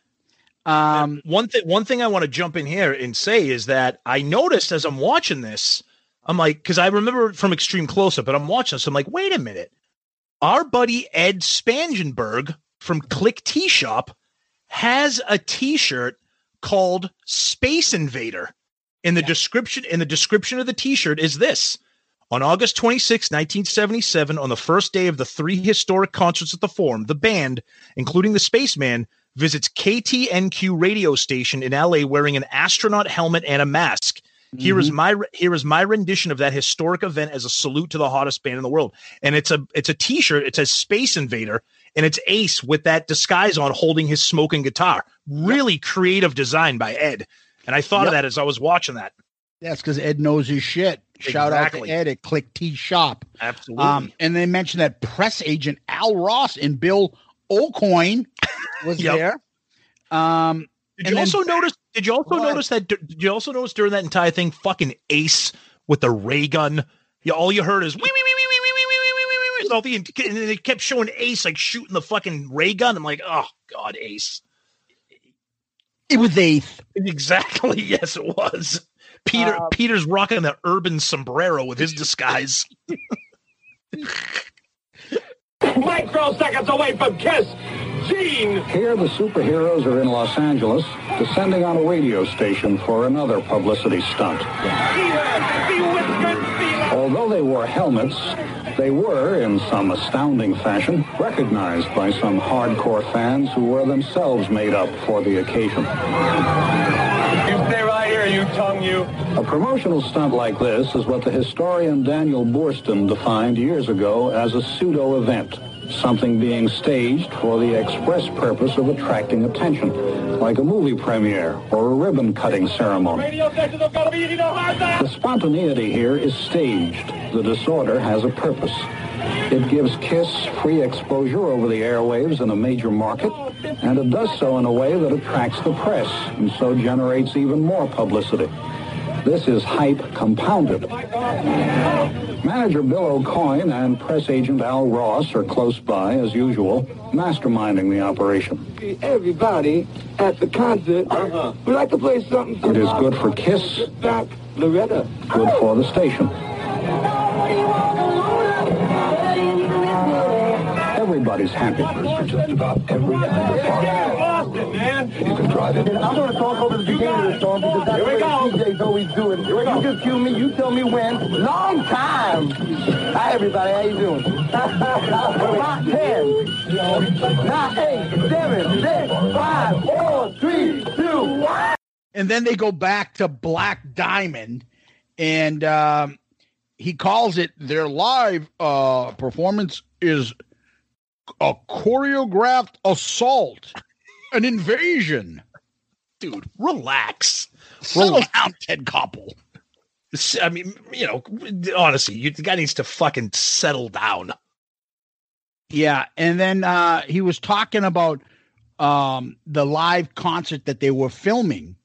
Um, one thing one thing I want to jump in here and say is that I noticed as I'm watching this, I'm like, because I remember from extreme close up, and I'm watching this, I'm like, wait a minute. Our buddy Ed Spangenberg from Klick Tee Shop has a T-shirt called Space Invader. In the description, in the description of the T-shirt is this: On August 26, 1977, on the first day of the three historic concerts at the Forum, the band, including the Spaceman, visits KTNQ radio station in LA wearing an astronaut helmet and a mask. Here is my here is my rendition of that historic event as a salute to the hottest band in the world. And it's a it's a t-shirt, it says Space Invader, and it's Ace with that disguise on holding his smoking guitar. Really creative design by Ed. And I thought of that as I was watching that. That's because Ed knows his shit. Shout out to Ed at Klick Tee Shop. Absolutely. Um, and they mentioned that press agent Al Ross and Bill O'Coin was Yep. there. Um, Did you then- also notice? Did you also What? notice that? Did you also notice during that entire thing, fucking Ace with the ray gun? Yeah, all you heard is wee, wee, wee, wee, wee, wee, wee, wee, wee, wee, wee, wee, all the- and they kept showing Ace like shooting the fucking ray gun. I'm like, oh god, Ace. It was eighth. Exactly. Yes, it was. Peter Um, Peter's rocking the urban sombrero with his disguise. Microseconds away from Kiss. Gene. Here, the superheroes are in Los Angeles, descending on a radio station for another publicity stunt. Although they wore helmets, they were, in some astounding fashion, recognized by some hardcore fans who were themselves made up for the occasion. You stay right here, you tongue you. A promotional stunt like this is what the historian Daniel Boorstin defined years ago as a pseudo event, something being staged for the express purpose of attracting attention, like a movie premiere or a ribbon cutting ceremony. The spontaneity here is staged. The disorder has a purpose. It gives KISS free exposure over the airwaves in a major market, and it does so in a way that attracts the press and so generates even more publicity. This is hype compounded. Manager Bill O'Coin and press agent Al Ross are close by, as usual, masterminding the operation. Everybody at the concert uh-huh. would like to play something It is good for KISS, back Loretta. good for the station. Everybody's happy. For just about every kind of Boston, man. You can drive it. I'm going to talk over the beginning of the song because that's what DJs always do it. You just cue me, you tell me when. Long time. Hi, everybody. How you doing? Rock 10, 9, 8, 7, 6, 5, 4, 3, 2, 1. and then they go back to Black Diamond, and um, he calls it their live uh, performance is a choreographed assault, an invasion. Dude, relax. Settle down, Ted Koppel. I mean, you know, honestly, you, the guy needs to fucking settle down. Yeah, and then uh, he was talking about um, the live concert that they were filming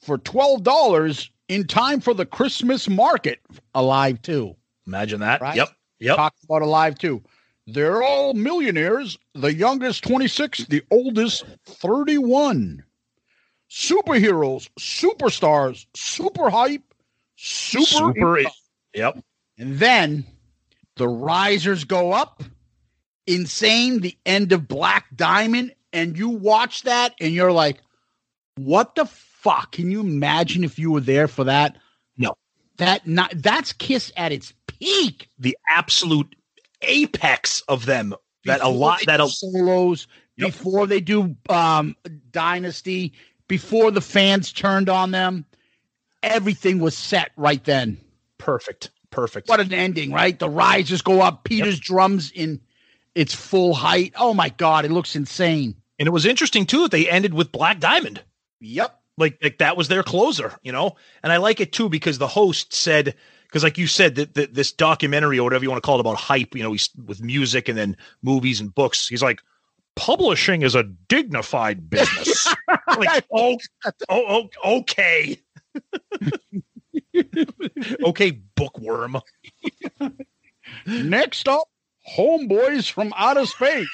for twelve dollars in time for the Christmas market. Alive 2. Imagine that. Right? Yep. Yep. Talked about Alive 2. They're all millionaires. The youngest twenty six, the oldest thirty one. Superheroes, superstars, super hype, super. Super. Yep. And then the risers go up. Insane, the end of Black Diamond. And you watch that and you're like, what the fuck? Can you imagine if you were there for that? No. That not that's Kiss at its peak. The absolute apex of them. That a lot. That a solos before they do um Dynasty, before the fans turned on them. Everything was set right then. perfect. Perfect. What an ending, right? The risers go up, Peter's drums in its full height. Oh my god, it looks insane. And it was interesting too that they ended with Black Diamond. Yep. Like like that was their closer, you know. And I like it too because the host said because like you said that that this documentary or whatever you want to call it about hype, you know, he's with music and then movies and books. He's like publishing is a dignified business. like oh, oh, oh okay. okay, bookworm. Next up, homeboys from outer space.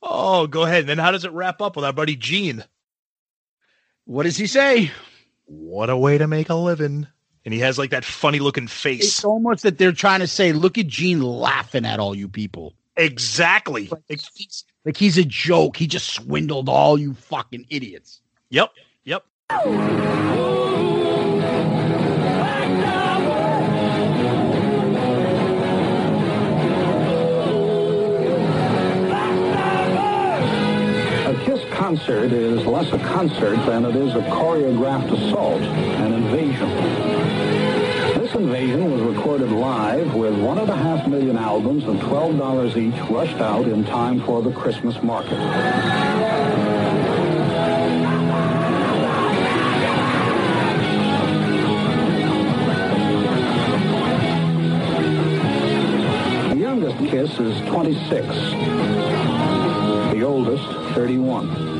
Oh, go ahead. And then how does it wrap up with our buddy Gene? What does he say? What a way to make a living. And he has like that funny looking face. It's almost that they're trying to say, look at Gene laughing at all you people. Exactly. Like he's a joke. He just swindled all you fucking idiots. Yep. Yep. Concert is less a concert than it is a choreographed assault, an invasion. This invasion was recorded live with one and a half million albums of $12 each rushed out in time for the Christmas market. The youngest KISS is 26. The oldest, 31.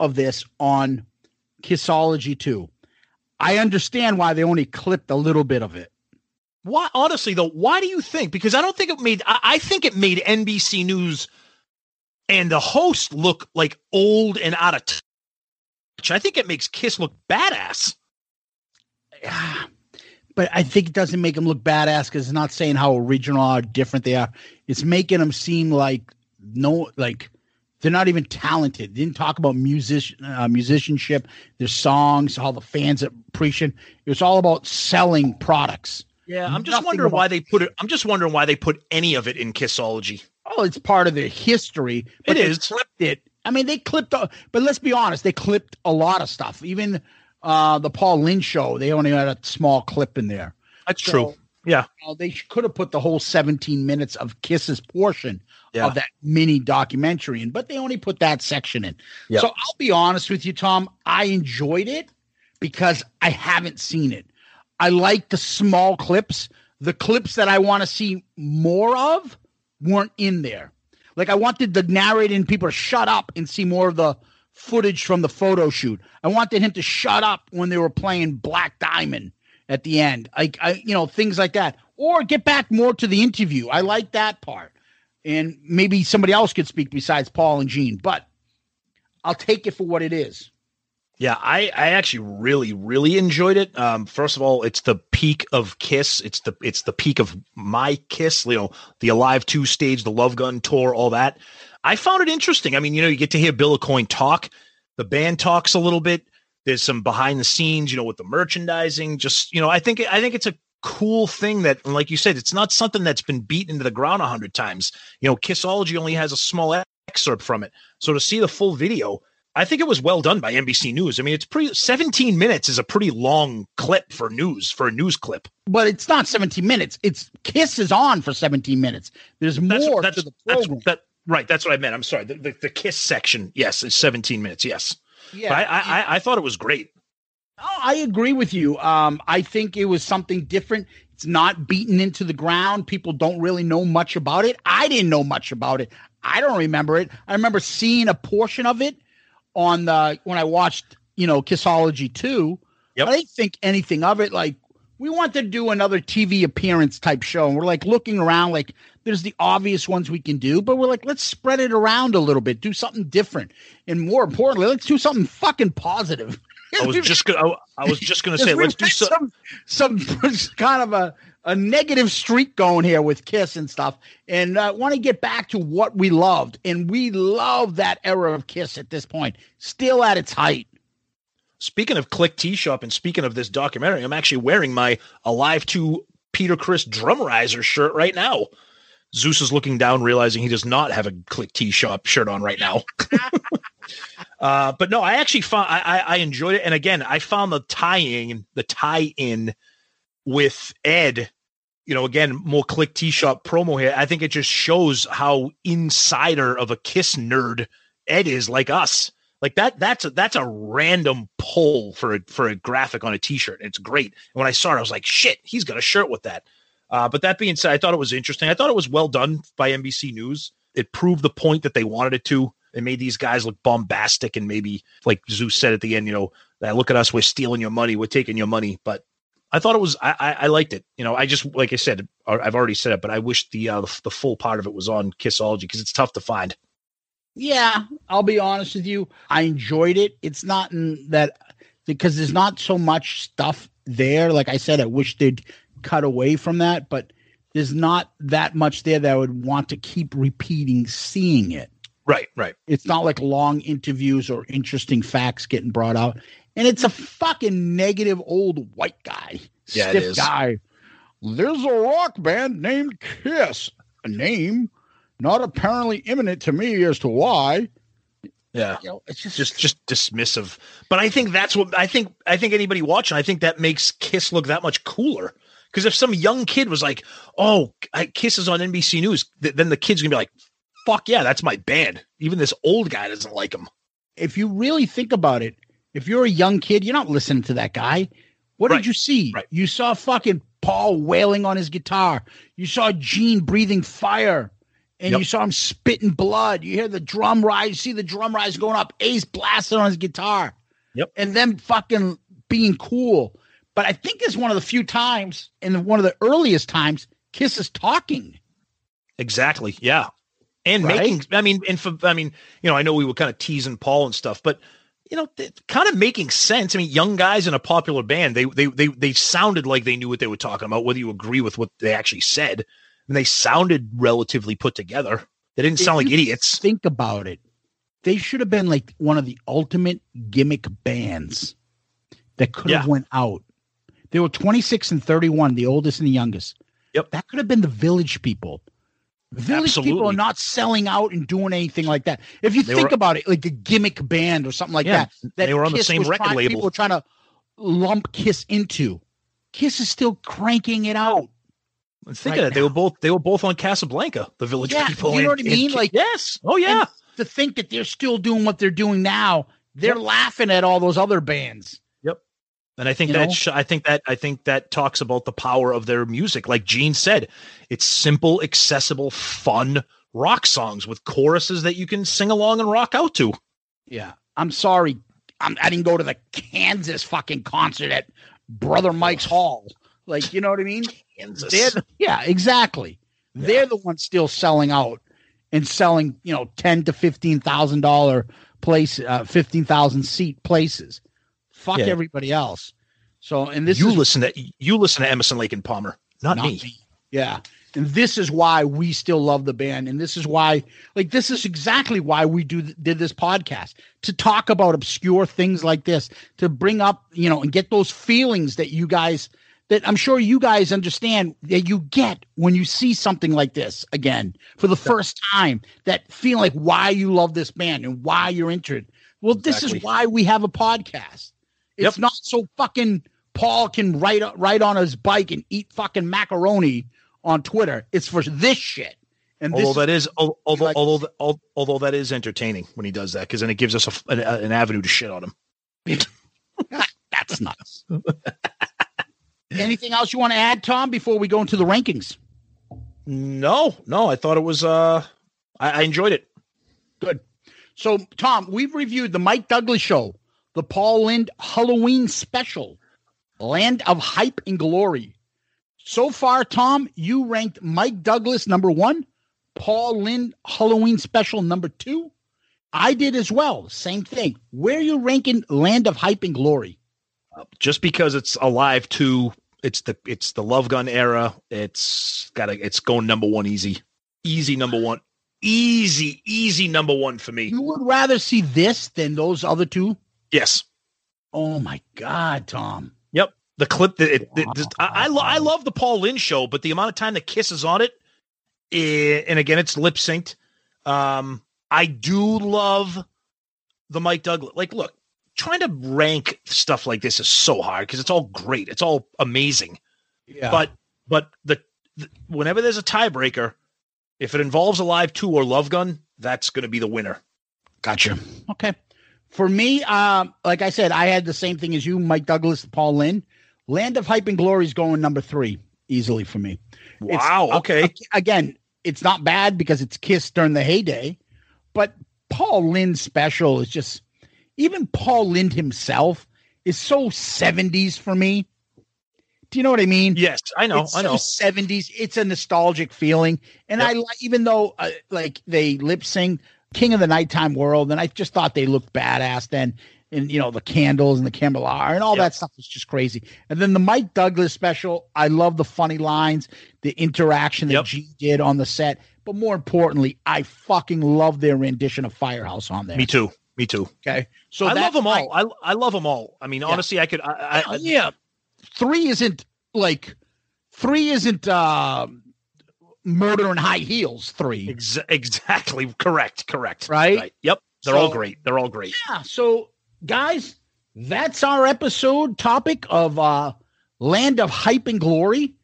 Of this on Kissology 2. I understand why they only clipped a little bit of it. Why, honestly, though, why do you think? Because I don't think it made. I, I think it made NBC News and the host look like old and out of touch. I think it makes Kiss look badass. Yeah. But I think it doesn't make them look badass because it's not saying how original or different they are. It's making them seem like no, like they're not even talented. They didn't talk about music, uh, musicianship, their songs, all the fans appreciate. It was all about selling products. Yeah, I'm just Nothing wondering about- why they put it. I'm just wondering why they put any of it in Kissology. Oh, it's part of their history. But It they is. clipped it. I mean, they clipped. A, but let's be honest, they clipped a lot of stuff. Even uh, the Paul Lynde show, they only had a small clip in there. That's So, true. Yeah. uh, they could have put the whole 17 minutes of Kiss's portion Yeah. of that mini documentary in, but they only put that section in. Yeah. So I'll be honest with you, Tom. I enjoyed it because I haven't seen it. I like the small clips. The clips that I want to see more of weren't in there. Like I wanted the narrating people to shut up and see more of the footage from the photo shoot. I wanted him to shut up when they were playing Black Diamond at the end. Like I, you know, things like that. Or get back more to the interview. I like that part. And maybe somebody else could speak besides Paul and Gene, but I'll take it for what it is. Yeah, I, I actually really, really enjoyed it. Um, first of all, it's the peak of Kiss. It's the it's the peak of my Kiss. You know, the Alive Two stage, the Love Gun tour, all that. I found it interesting. I mean, you know, you get to hear Bill Aucoin talk. The band talks a little bit. There's some behind the scenes, you know, with the merchandising. Just you know, I think I think it's a cool thing that, like you said, it's not something that's been beaten into the ground a hundred times. You know, Kissology only has a small excerpt from it, so to see the full video. I think it was well done by NBC News. I mean, it's pretty 17 minutes is a pretty long clip for news for a news clip. But it's not 17 minutes. It's Kiss is on for 17 minutes. There's more that's, to the that's- that right. That's what I meant. I'm sorry. The, the, the Kiss section, yes, is 17 minutes. Yes. Yeah. But I, I, I, I thought it was great. Oh, I agree with you. Um, I think it was something different. It's not beaten into the ground. People don't really know much about it. I didn't know much about it. I don't remember it. I remember seeing a portion of it on the when I watched, you know, Kissology 2. I didn't think anything of it. Like we wanted to do another TV appearance type show, and we're like looking around, like there's the obvious ones we can do, but we're like, let's spread it around a little bit, do something different, and more importantly, let's do something fucking positive. I was just gonna. I, I was just gonna say, let's do had some. some kind of a a negative streak going here with Kiss and stuff, and uh, I want to get back to what we loved, and we love that era of Kiss at this point, still at its height. Speaking of Klick Tee Shop and speaking of this documentary, I'm actually wearing my Alive 2 Peter Criss drum riser shirt right now. Zeus is looking down, realizing he does not have a Klick Tee Shop shirt on right now. uh, but no, I actually found I, I, I enjoyed it, and again, I found the tying, the tie in with Ed. You know, again, more Klick Tee Shop promo here. I think it just shows how insider of a Kiss nerd Ed is, like us. Like that, that's a, that's a random pull for a for a graphic on a T-shirt. It's great. And when I saw it, I was like, "Shit, he's got a shirt with that." Uh, but that being said, I thought it was interesting. I thought it was well done by NBC News. It proved the point that they wanted it to. It made these guys look bombastic and maybe, like Zeus said at the end, you know, look at us, we're stealing your money, we're taking your money. But I thought it was, I, I, I liked it. You know, I just, like I said, I've already said it, but I wish the uh, the full part of it was on Kissology because it's tough to find. Yeah, I'll be honest with you. I enjoyed it. It's not in that because there's not so much stuff there. Like I said, I wish they'd cut away from that, but there's not that much there that I would want to keep repeating seeing it. Right, right. It's not like long interviews or interesting facts getting brought out. And it's a fucking negative old white guy. Yeah, it stiff is. guy. There's a rock band named Kiss. A name not apparently imminent to me as to why. Yeah, You know, it's just, just just dismissive. But I think that's what I think. I think anybody watching, I think that makes Kiss look that much cooler. Because if some young kid was like, "Oh, I, Kiss is on NBC News," th- then the kid's gonna be like, "Fuck yeah, that's my band." Even this old guy doesn't like him. if you really think about it, if you're a young kid, you're not listening to that guy. What Right. did you see? You saw fucking Paul wailing on his guitar. You saw Gene breathing fire. And Yep. you saw him spitting blood. You hear the drum rise, you see the drum rise going up, Ace blasting on his guitar. Yep. And them fucking being cool. But I think it's one of the few times, and one of the earliest times, Kiss is talking. Exactly. Yeah. And Right? making, I mean, and for, I mean, you know, I know we were kind of teasing Paul and stuff, but you know, kind of making sense. I mean, young guys in a popular band, they they they they sounded like they knew what they were talking about, whether you agree with what they actually said. And they sounded relatively put together. They didn't sound like idiots. Think about it. They should have been like one of the ultimate gimmick bands that could have Yeah. went out. They were 26 and 31, the oldest and the youngest. Yep. That could have been the village people. Village people are not selling out and doing anything like that. If you They think were- about it, like a gimmick band or something like Yeah, that, that they were on the same record trying- label. People were trying to lump Kiss into. Kiss is still cranking it out. Let's think right of it. They were both they were both on Casablanca, the village Yeah, people. you know and- what I mean? and- Like yes. Oh yeah. to think that they're still doing what they're doing now, they're laughing at all those other bands. And I think You that sh- I think that I think that talks about the power of their music. Like Gene said, it's simple, accessible, fun rock songs with choruses that you can sing along and rock out to. Yeah. I'm sorry. I'm, I didn't go to the Kansas fucking concert at Brother Mike's Hall. Like, you know what I mean? Kansas. The- yeah, exactly. They're the ones still selling out and selling, you know, ten to fifteen thousand dollar place, uh, fifteen thousand seat places. Fuck Yeah. everybody else. So, and this you is listen to you listen to Emerson Lake and Palmer, not, Not me. me. Yeah. And this is why we still love the band. And this is why, like, this is exactly why we do did this podcast to talk about obscure things like this, to bring up, you know, and get those feelings that you guys, that I'm sure you guys understand that you get when you see something like this again for the first time, that feeling like why you love this band and why you're interested. Well, this is why we have a podcast. It's not so fucking Paul can ride ride on his bike and eat fucking macaroni on Twitter. It's for this shit. And this Although that is although like- although th- al- although that is entertaining when he does that because then it gives us a an, an avenue to shit on him. that's nuts. Anything else you want to add, Tom, before we go into the rankings? No, no, I thought it was uh I, I enjoyed it. Good. So, Tom, we've reviewed the Mike Douglas show, the Paul Lynde Halloween special. Land of Hype and Glory. So far, Tom, you ranked Mike Douglas number one, Paul Lynde Halloween Special number two. I did as well. Same thing. Where are you ranking Land of Hype and Glory? Uh, just because it's Alive 2 it's the it's the love gun era it's got to it's going number one easy easy number one easy easy number one for me You would rather see this than those other two? Yes Oh my God, Tom. yep the clip that it, it- this- I, I, lo- I love the Paul Lynde show but the amount of time the kiss is on it eh, and again it's lip synced um i do love the mike douglas like look trying to rank stuff like this is so hard because it's all great it's all amazing Yeah. But but the, the whenever there's a tiebreaker, if it involves a live two or love gun, that's going to be the winner. Gotcha. Okay. For me, um, like I said, I had the same thing as you, Mike Douglas, Paul Lynde. Land of Hype and Glory is going number three easily for me. It's- Wow, okay. uh, again, it's not bad because it's Kiss during the heyday, but Paul Lynde's special is just even Paul Lynde himself is so 70s for me. Do you know what I mean? Yes, I know, It's I know. So 70s. It's a nostalgic feeling. And I li- even though uh, like they lip sing King of the Nighttime World, and I just thought they looked badass then. And you know, the candles and the candelabra and all that stuff was just crazy. And then the Mike Douglas special, I love the funny lines, the interaction that G did on the set. But more importantly, I fucking love their rendition of Firehouse on there. Me too. Me too. Okay. So I love them all. I I love them all. I mean, honestly, I could. I, I, I yeah. Three isn't like three isn't uh murder in high heels. Three. Ex- exactly correct. Correct. Right? Yep. They're all great. They're all great. Yeah. So guys, that's our episode topic of uh Land of Hype and Glory.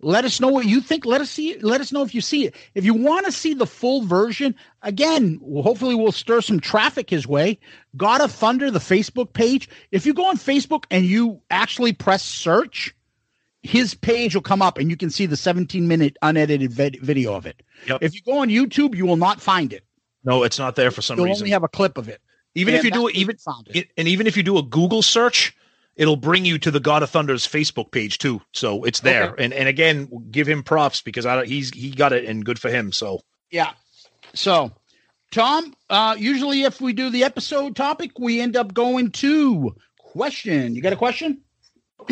Let us know what you think. Let us see. Let us know if you see it. If you want to see the full version, again, hopefully we'll stir some traffic his way. God of Thunder, the Facebook page. If you go on Facebook and you actually press search, his page will come up and you can see the 17 minute unedited vid- video of it. Yep. If you go on YouTube, you will not find it. No, it's not there for some reason. You'll reason. only have a clip of it. even if you do it, even found it- and even if you do a Google search, it'll bring you to the God of Thunder's Facebook page too. So it's there. Okay. And and again, give him props because I don't, he's he got it and good for him. So Yeah. So, Tom, uh, usually if we do the episode topic, we end up going to question. You got a question?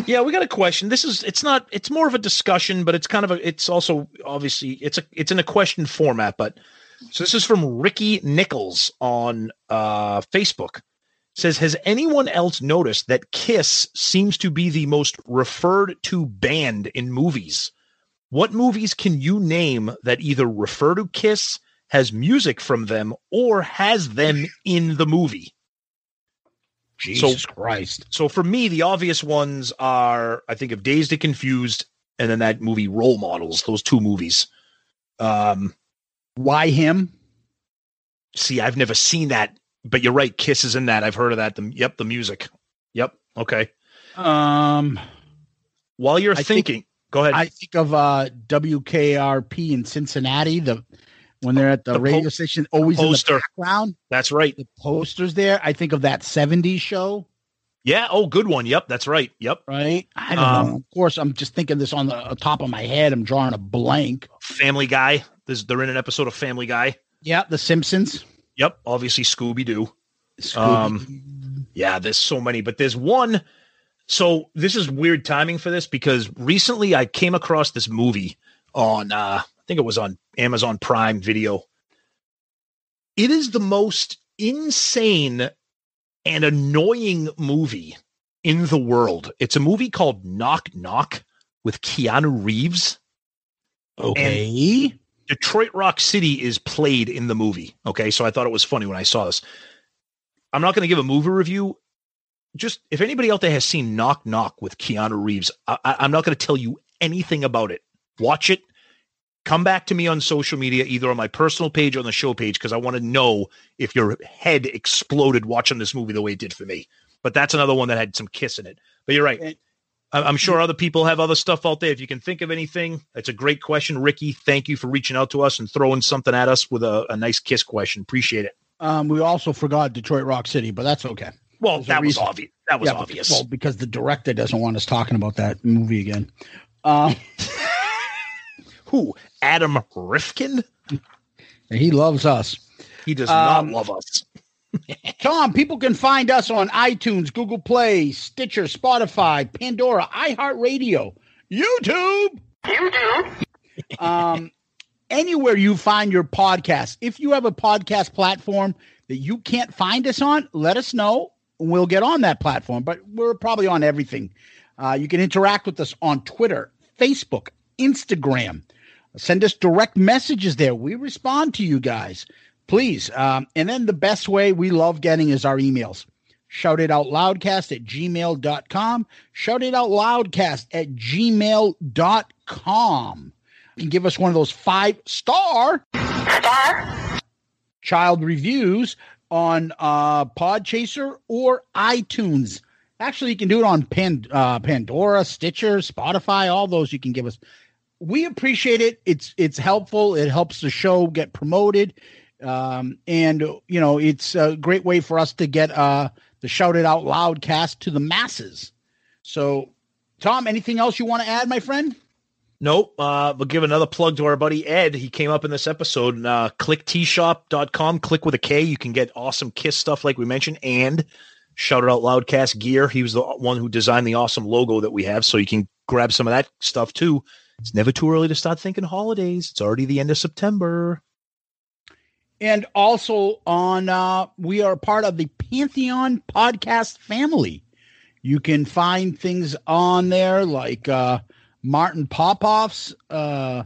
Yeah, we got a question. This is it's not it's more of a discussion, but it's kind of a it's also obviously it's a it's in a question format. But so this is from Ricky Nichols on uh Facebook. Says, has anyone else noticed that Kiss seems to be the most referred to band in movies? What movies can you name that either refer to Kiss, has music from them, or has them in the movie? Jesus Christ. So for me, the obvious ones are I think of Dazed and Confused, and then that movie Role Models. Those two movies. Um, Why him? see, I've never seen that, but you're right. Kiss is in that. I've heard of that. The, yep, the music. Yep. Okay. Um, While you're I think- thinking, go ahead. I think of uh, WKRP in Cincinnati. The when they're at the, The po- radio station, always in poster. the background. That's right. The posters there. I think of that '70s show. Yeah. Oh, good one. Yep. That's right. Yep. Right. I don't Um, know. Of course, I'm just thinking this on the uh, top of my head. I'm drawing a blank. Family Guy. There's, they're in an episode of Family Guy. Yeah, The Simpsons. Yep. Obviously Scooby Doo. Um, yeah, there's so many, but there's one. So this is weird timing for this because recently I came across this movie on, uh, think it was on Amazon Prime Video. It is the most insane and annoying movie in the world. It's a movie called Knock Knock with Keanu Reeves. Okay. Detroit Rock City is played in the movie. Okay. So I thought it was funny when I saw this. I'm not going to give a movie review. Just if anybody out there has seen Knock Knock with Keanu Reeves, I, I, I'm not going to tell you anything about it. Watch it. Come back to me on social media, either on my personal page or on the show page, because I want to know if your head exploded watching this movie the way it did for me. But that's another one that had some kiss in it. But you're right. I- I'm sure other people have other stuff out there. If you can think of anything, it's a great question, Ricky. Thank you for reaching out to us and throwing something at us with a, a nice kiss question. Appreciate it. Um, we also forgot Detroit Rock City, but that's okay. Well, There's that was obvious. That was Yeah, but- obvious. well, because the director doesn't want us talking about that movie again. Um, Who? Adam Rifkin? he loves us. He does Um, not love us. Tom, people can find us on iTunes, Google Play, Stitcher, Spotify, Pandora, iHeartRadio, YouTube. YouTube. um, anywhere you find your podcast. If you have a podcast platform that you can't find us on, let us know. and We'll get on that platform, but we're probably on everything. Uh, you can interact with us on Twitter, Facebook, Instagram. Send us direct messages there. We respond to you guys. Please. Um, and then the best way we love getting is our emails. Shout it out loudcast at gmail.com. Shout it out loudcast at gmail.com. You can give us one of those five star child reviews on uh, Podchaser or iTunes. Actually, you can do it on Pan, uh, Pandora, Stitcher, Spotify, all those you can give us. We appreciate it. It's it's helpful. It helps the show get promoted, um, and you know it's a great way for us to get uh, the Shout It Out Loudcast to the masses. So, Tom, anything else you want to add, my friend? Nope. Uh, we'll give another plug to our buddy Ed. He came up in this episode. Uh, klickteeshop.com. Click with a K. You can get awesome Kiss stuff like we mentioned and Shout It Out Loudcast gear. He was the one who designed the awesome logo that we have. So you can grab some of that stuff too. It's never too early to start thinking holidays. It's already the end of September. And also on uh we are part of the Pantheon podcast family. You can find things on there like uh Martin Popoff's uh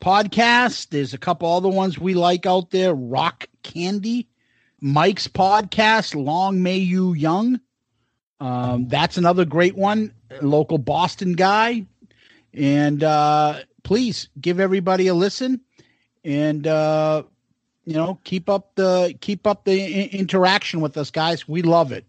podcast. There's a couple other ones we like out there. Rock Candy, Mike's podcast, Long May You Young. Um, that's another great one. Local Boston guy. And uh please give everybody a listen and uh you know keep up the keep up the I- interaction with us guys we love it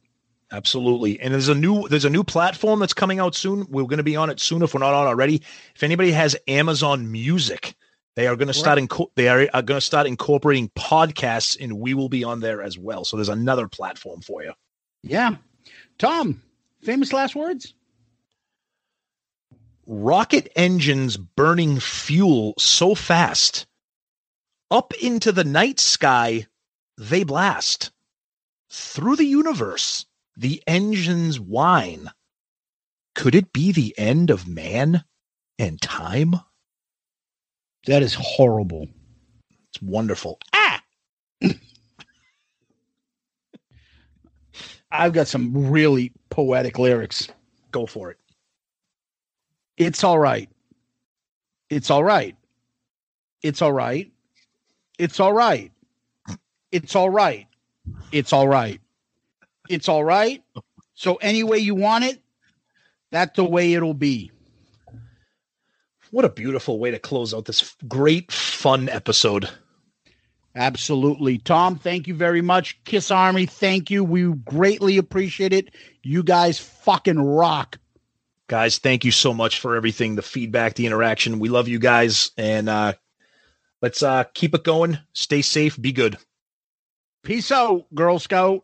Absolutely. And there's a new there's a new platform that's coming out soon. We're going to be on it soon if we're not on already. If anybody has Amazon Music, they are going to start inco- they are, are going to start incorporating podcasts and we will be on there as well. So there's another platform for you. yeah tom famous last words Rocket engines burning fuel so fast. Up into the night sky they blast. Through the universe the engines whine. Could it be the end of man and time? that is horrible It's wonderful. Ah I've got some really poetic lyrics Go for it. It's all right it's all right it's all right it's all right it's all right it's all right it's all right so any way you want it that's the way it'll be What a beautiful way to close out this great fun episode. Absolutely. Tom, thank you very much. Kiss Army, thank you. We greatly appreciate it. You guys fucking rock. Guys, thank you so much for everything, the feedback, the interaction. We love you guys and uh let's uh keep it going. Stay safe, be good. Peace out, Girl Scout.